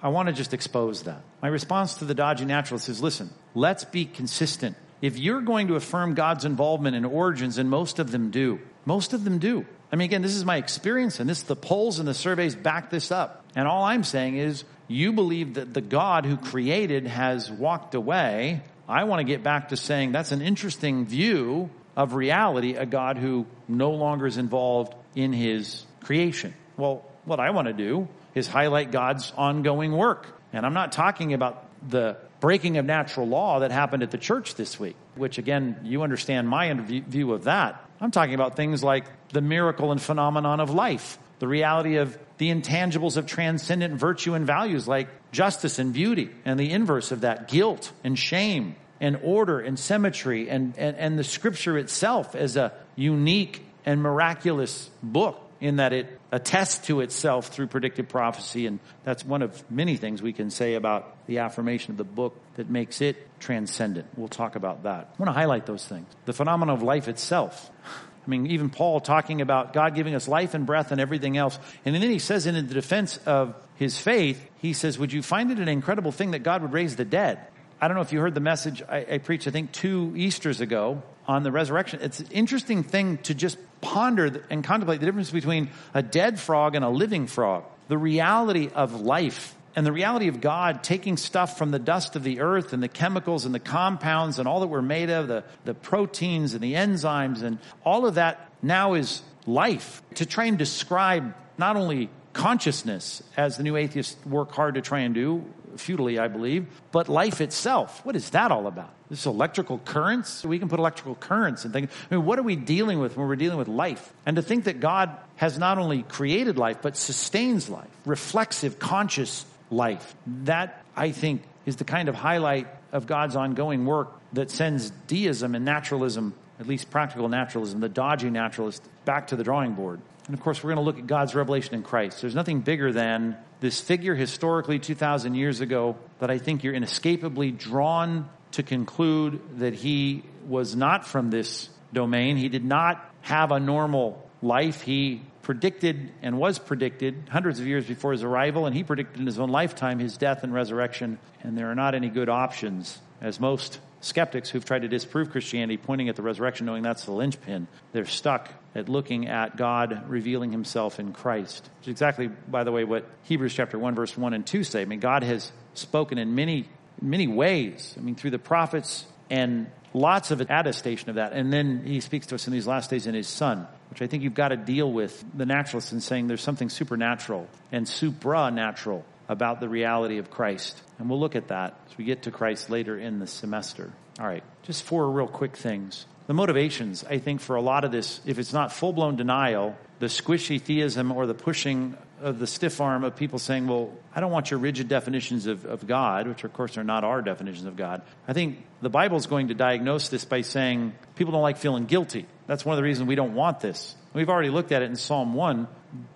I want to just expose that. My response to the dodgy naturalist is listen, let's be consistent. If you're going to affirm God's involvement in origins, and most of them do, most of them do. I mean, again, this is my experience, and this the polls and the surveys back this up. And all I'm saying is, you believe that the God who created has walked away. I want to get back to saying that's an interesting view of reality, a God who no longer is involved in his creation. Well, what I want to do is highlight God's ongoing work. And I'm not talking about the breaking of natural law that happened at the church this week, which again, you understand my view of that. I'm talking about things like the miracle and phenomenon of life, the reality of the intangibles of transcendent virtue and values like justice and beauty, and the inverse of that, guilt and shame and order and symmetry, and, and, and the scripture itself as a unique and miraculous book in that it attests to itself through predictive prophecy. And that's one of many things we can say about the affirmation of the book that makes it transcendent. We'll talk about that. I want to highlight those things. The phenomenon of life itself. I mean, even Paul talking about God giving us life and breath and everything else. And then he says in the defense of his faith, he says, would you find it an incredible thing that God would raise the dead? I don't know if you heard the message I, I preached, I think, two Easters ago on the resurrection. It's an interesting thing to just ponder and contemplate the difference between a dead frog and a living frog. The reality of life and the reality of God taking stuff from the dust of the earth and the chemicals and the compounds and all that we're made of, the, the proteins and the enzymes and all of that now is life. To try and describe not only consciousness, as the new atheists work hard to try and do, futilely, I believe, but life itself. What is that all about? This electrical currents? We can put electrical currents and think, I mean, what are we dealing with when we're dealing with life? And to think that God has not only created life, but sustains life, reflexive, conscious life. That, I think, is the kind of highlight of God's ongoing work that sends deism and naturalism, at least practical naturalism, the dodgy naturalist, back to the drawing board. And of course, we're going to look at God's revelation in Christ. There's nothing bigger than this figure historically 2,000 years ago that I think you're inescapably drawn to conclude that he was not from this domain. He did not have a normal life. He predicted and was predicted hundreds of years before his arrival, and he predicted in his own lifetime his death and resurrection. And there are not any good options, as most skeptics who've tried to disprove Christianity, pointing at the resurrection, knowing that's the linchpin. They're stuck at looking at God revealing himself in Christ. Which is exactly, by the way, what Hebrews chapter 1, verse 1 and 2 say. I mean, God has spoken in many, many ways. I mean, through the prophets and lots of attestation of that. And then he speaks to us in these last days in his son, which I think you've got to deal with the naturalists in saying there's something supernatural and supranatural about the reality of Christ. And we'll look at that as we get to Christ later in the semester. All right, just four real quick things. The motivations, I think, for a lot of this, if it's not full blown denial, the squishy theism or the pushing of the stiff arm of people saying, well, I don't want your rigid definitions of, of God, which of course are not our definitions of God. I think the Bible is going to diagnose this by saying people don't like feeling guilty. That's one of the reasons we don't want this. We've already looked at it in Psalm 1,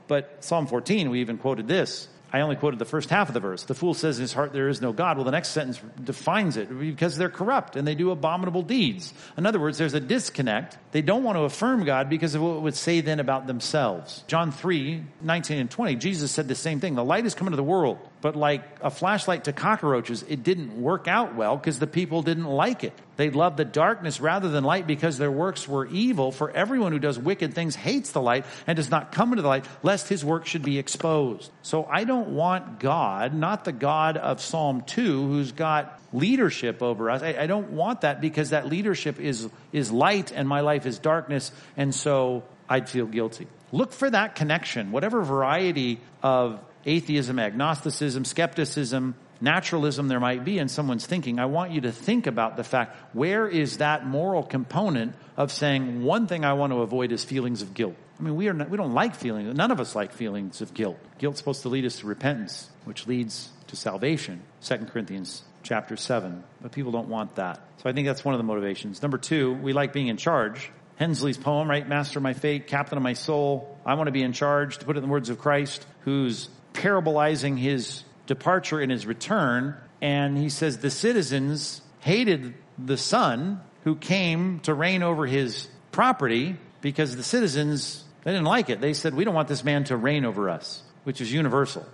but Psalm 14, we even quoted this. I only quoted the first half of the verse. The fool says in his heart there is no God. Well, the next sentence defines it because they're corrupt and they do abominable deeds. In other words, there's a disconnect. They don't want to affirm God because of what it would say then about themselves. John 3, 19 and 20, Jesus said the same thing. The light has come into the world, but like a flashlight to cockroaches, it didn't work out well because the people didn't like it. They loved the darkness rather than light because their works were evil. For everyone who does wicked things hates the light and does not come into the light, lest his work should be exposed. So I don't want God, not the God of Psalm 2, who's got leadership over us. I, I don't want that because that leadership is, is light and my life is darkness. And so I'd feel guilty. Look for that connection, whatever variety of atheism, agnosticism, skepticism, naturalism there might be in someone's thinking, I want you to think about the fact where is that moral component of saying one thing I want to avoid is feelings of guilt. I mean, we are not, we don't like feelings. None of us like feelings of guilt. Guilt's supposed to lead us to repentance, which leads to salvation. 2 Corinthians chapter 7. But people don't want that. So I think that's one of the motivations. Number two, we like being in charge. Hensley's poem, right? Master of my fate, captain of my soul. I want to be in charge, to put it in the words of Christ, who's parabolizing his departure and his return. And he says the citizens hated the son who came to reign over his property because the citizens, they didn't like it. They said, we don't want this man to reign over us, which is universal.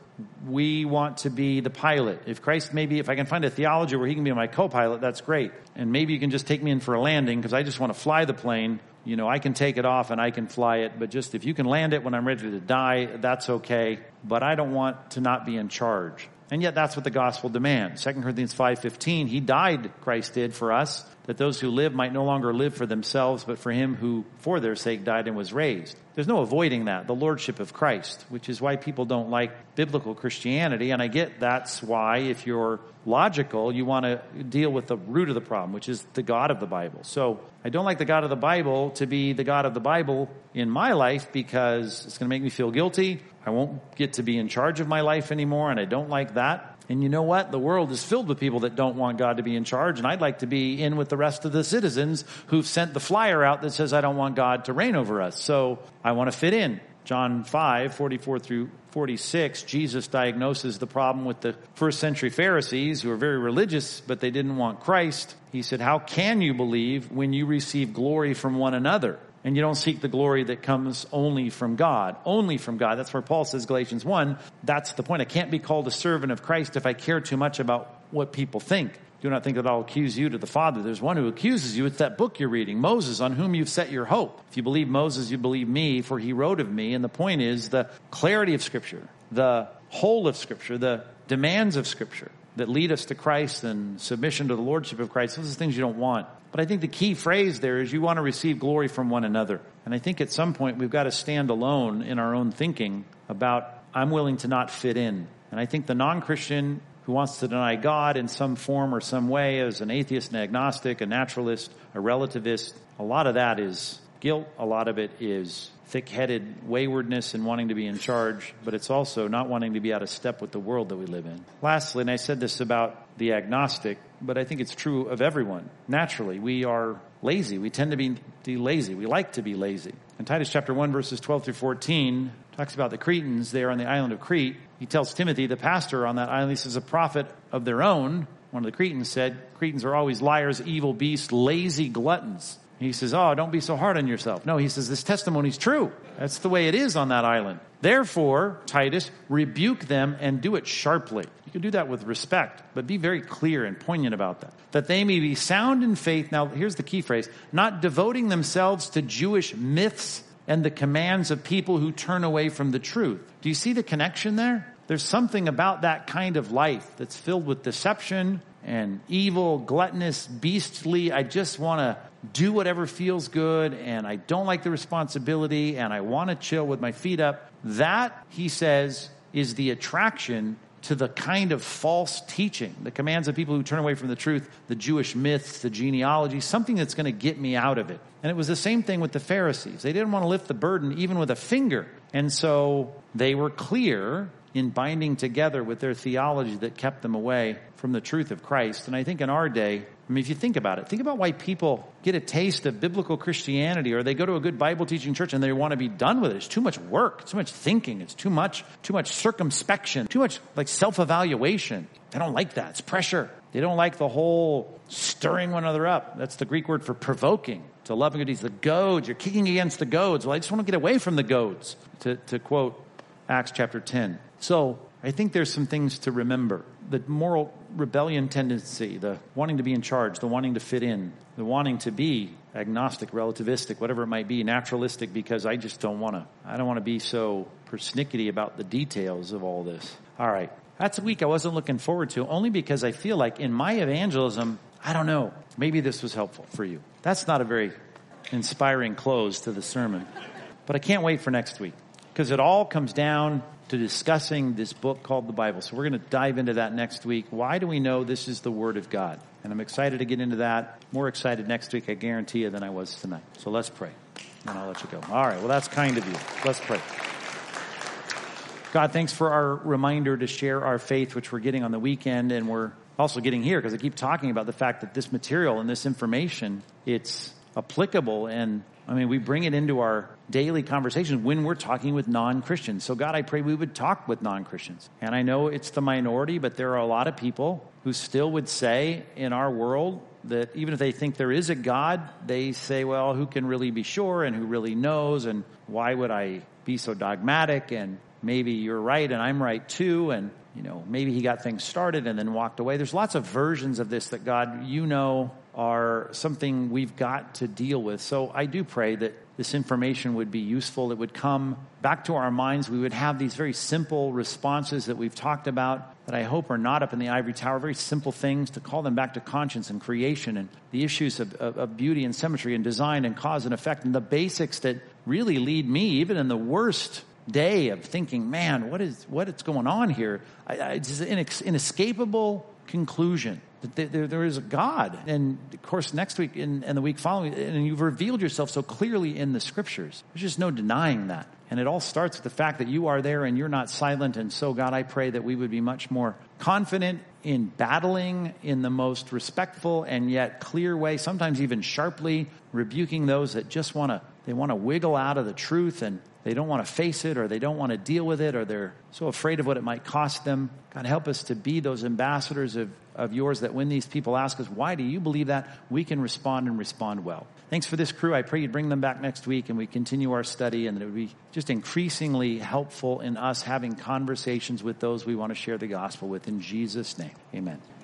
We want to be the pilot. If Christ maybe, if I can find a theology where he can be my co-pilot, that's great. And maybe you can just take me in for a landing because I just want to fly the plane. You know, I can take it off and I can fly it, but just if you can land it when I'm ready to die, that's okay. But I don't want to not be in charge. And yet that's what the gospel demands. 2 Corinthians 5.15, He died, Christ did, for us, that those who live might no longer live for themselves, but for Him who for their sake died and was raised. There's no avoiding that, the Lordship of Christ, which is why people don't like biblical Christianity. And I get that's why, if you're logical, you want to deal with the root of the problem, which is the God of the Bible. So I don't like the God of the Bible to be the God of the Bible in my life because it's going to make me feel guilty. I won't get to be in charge of my life anymore, and I don't like that. And you know what? The world is filled with people that don't want God to be in charge, and I'd like to be in with the rest of the citizens who've sent the flyer out that says, I don't want God to reign over us. So I want to fit in. John 5, 44 through 46, Jesus diagnoses the problem with the first century Pharisees who are very religious, but they didn't want Christ. He said, How can you believe when you receive glory from one another? And you don't seek the glory that comes only from God. Only from God. That's where Paul says, Galatians 1, that's the point. I can't be called a servant of Christ if I care too much about what people think. Do not think that I'll accuse you to the Father. There's one who accuses you. It's that book you're reading, Moses, on whom you've set your hope. If you believe Moses, you believe me, for he wrote of me. And the point is the clarity of Scripture, the whole of Scripture, the demands of Scripture that lead us to Christ and submission to the Lordship of Christ. Those are things you don't want. But I think the key phrase there is you want to receive glory from one another. And I think at some point we've got to stand alone in our own thinking about I'm willing to not fit in. And I think the non-Christian who wants to deny God in some form or some way as an atheist, an agnostic, a naturalist, a relativist, a lot of that is guilt. A lot of it is thick-headed waywardness and wanting to be in charge, but it's also not wanting to be out of step with the world that we live in. Lastly, and I said this about the agnostic, but I think it's true of everyone. Naturally, we are lazy. We tend to be, be lazy. We like to be lazy. In Titus chapter 1 verses 12 through 14, talks about the Cretans there on the island of Crete. He tells Timothy, the pastor on that island, he says, a prophet of their own, one of the Cretans said, Cretans are always liars, evil beasts, lazy gluttons. He says, oh, don't be so hard on yourself. No, he says, this testimony is true. That's the way it is on that island. Therefore, Titus, rebuke them and do it sharply. You can do that with respect, but be very clear and poignant about that. That they may be sound in faith. Now, here's the key phrase not devoting themselves to Jewish myths and the commands of people who turn away from the truth. Do you see the connection there? There's something about that kind of life that's filled with deception and evil, gluttonous, beastly. I just want to do whatever feels good and I don't like the responsibility and I want to chill with my feet up. That, he says, is the attraction to the kind of false teaching, the commands of people who turn away from the truth, the Jewish myths, the genealogy, something that's going to get me out of it. And it was the same thing with the Pharisees. They didn't want to lift the burden even with a finger. And so they were clear in binding together with their theology that kept them away from the truth of Christ. And I think in our day, I mean, if you think about it, think about why people get a taste of biblical Christianity or they go to a good Bible teaching church and they want to be done with it. It's too much work. Too much thinking. It's too much, too much circumspection, too much like self-evaluation. They don't like that. It's pressure. They don't like the whole stirring one another up. That's the Greek word for provoking. To loving good deeds. The goads. You're kicking against the goads. Well, I just want to get away from the goads. To, to quote Acts chapter 10. So I think there's some things to remember. The moral rebellion tendency, the wanting to be in charge, the wanting to fit in, the wanting to be agnostic, relativistic, whatever it might be, naturalistic, because I just don't want to, I don't want to be so persnickety about the details of all this. All right. That's a week I wasn't looking forward to, only because I feel like in my evangelism, I don't know, maybe this was helpful for you. That's not a very inspiring close to the sermon. But I can't wait for next week because it all comes down to discussing this book called the Bible. So we're going to dive into that next week. Why do we know this is the Word of God? And I'm excited to get into that. More excited next week, I guarantee you, than I was tonight. So let's pray. And I'll let you go. All right. Well, that's kind of you. Let's pray. God, thanks for our reminder to share our faith, which we're getting on the weekend, and we're also getting here because I keep talking about the fact that this material and this information, it's applicable and I mean, we bring it into our daily conversations when we're talking with non-Christians. So God, I pray we would talk with non-Christians. And I know it's the minority, but there are a lot of people who still would say in our world that even if they think there is a God, they say, well, who can really be sure and who really knows and why would I be so dogmatic and maybe you're right and I'm right too and you know, maybe he got things started and then walked away. There's lots of versions of this that God, you know, are something we've got to deal with. So I do pray that this information would be useful. It would come back to our minds. We would have these very simple responses that we've talked about that I hope are not up in the ivory tower, very simple things to call them back to conscience and creation and the issues of, of, of beauty and symmetry and design and cause and effect and the basics that really lead me, even in the worst day of thinking, man, what is what is going on here? I, I, it's an inescapable conclusion that there, there is a God. And of course, next week and, and the week following, and you've revealed yourself so clearly in the scriptures. There's just no denying that. And it all starts with the fact that you are there and you're not silent. And so, God, I pray that we would be much more confident in battling in the most respectful and yet clear way, sometimes even sharply rebuking those that just want to they want to wiggle out of the truth and they don't want to face it or they don't want to deal with it or they're so afraid of what it might cost them. God, help us to be those ambassadors of, of yours that when these people ask us, why do you believe that? We can respond and respond well. Thanks for this crew. I pray you'd bring them back next week and we continue our study and it would be just increasingly helpful in us having conversations with those we want to share the gospel with. In Jesus' name, amen.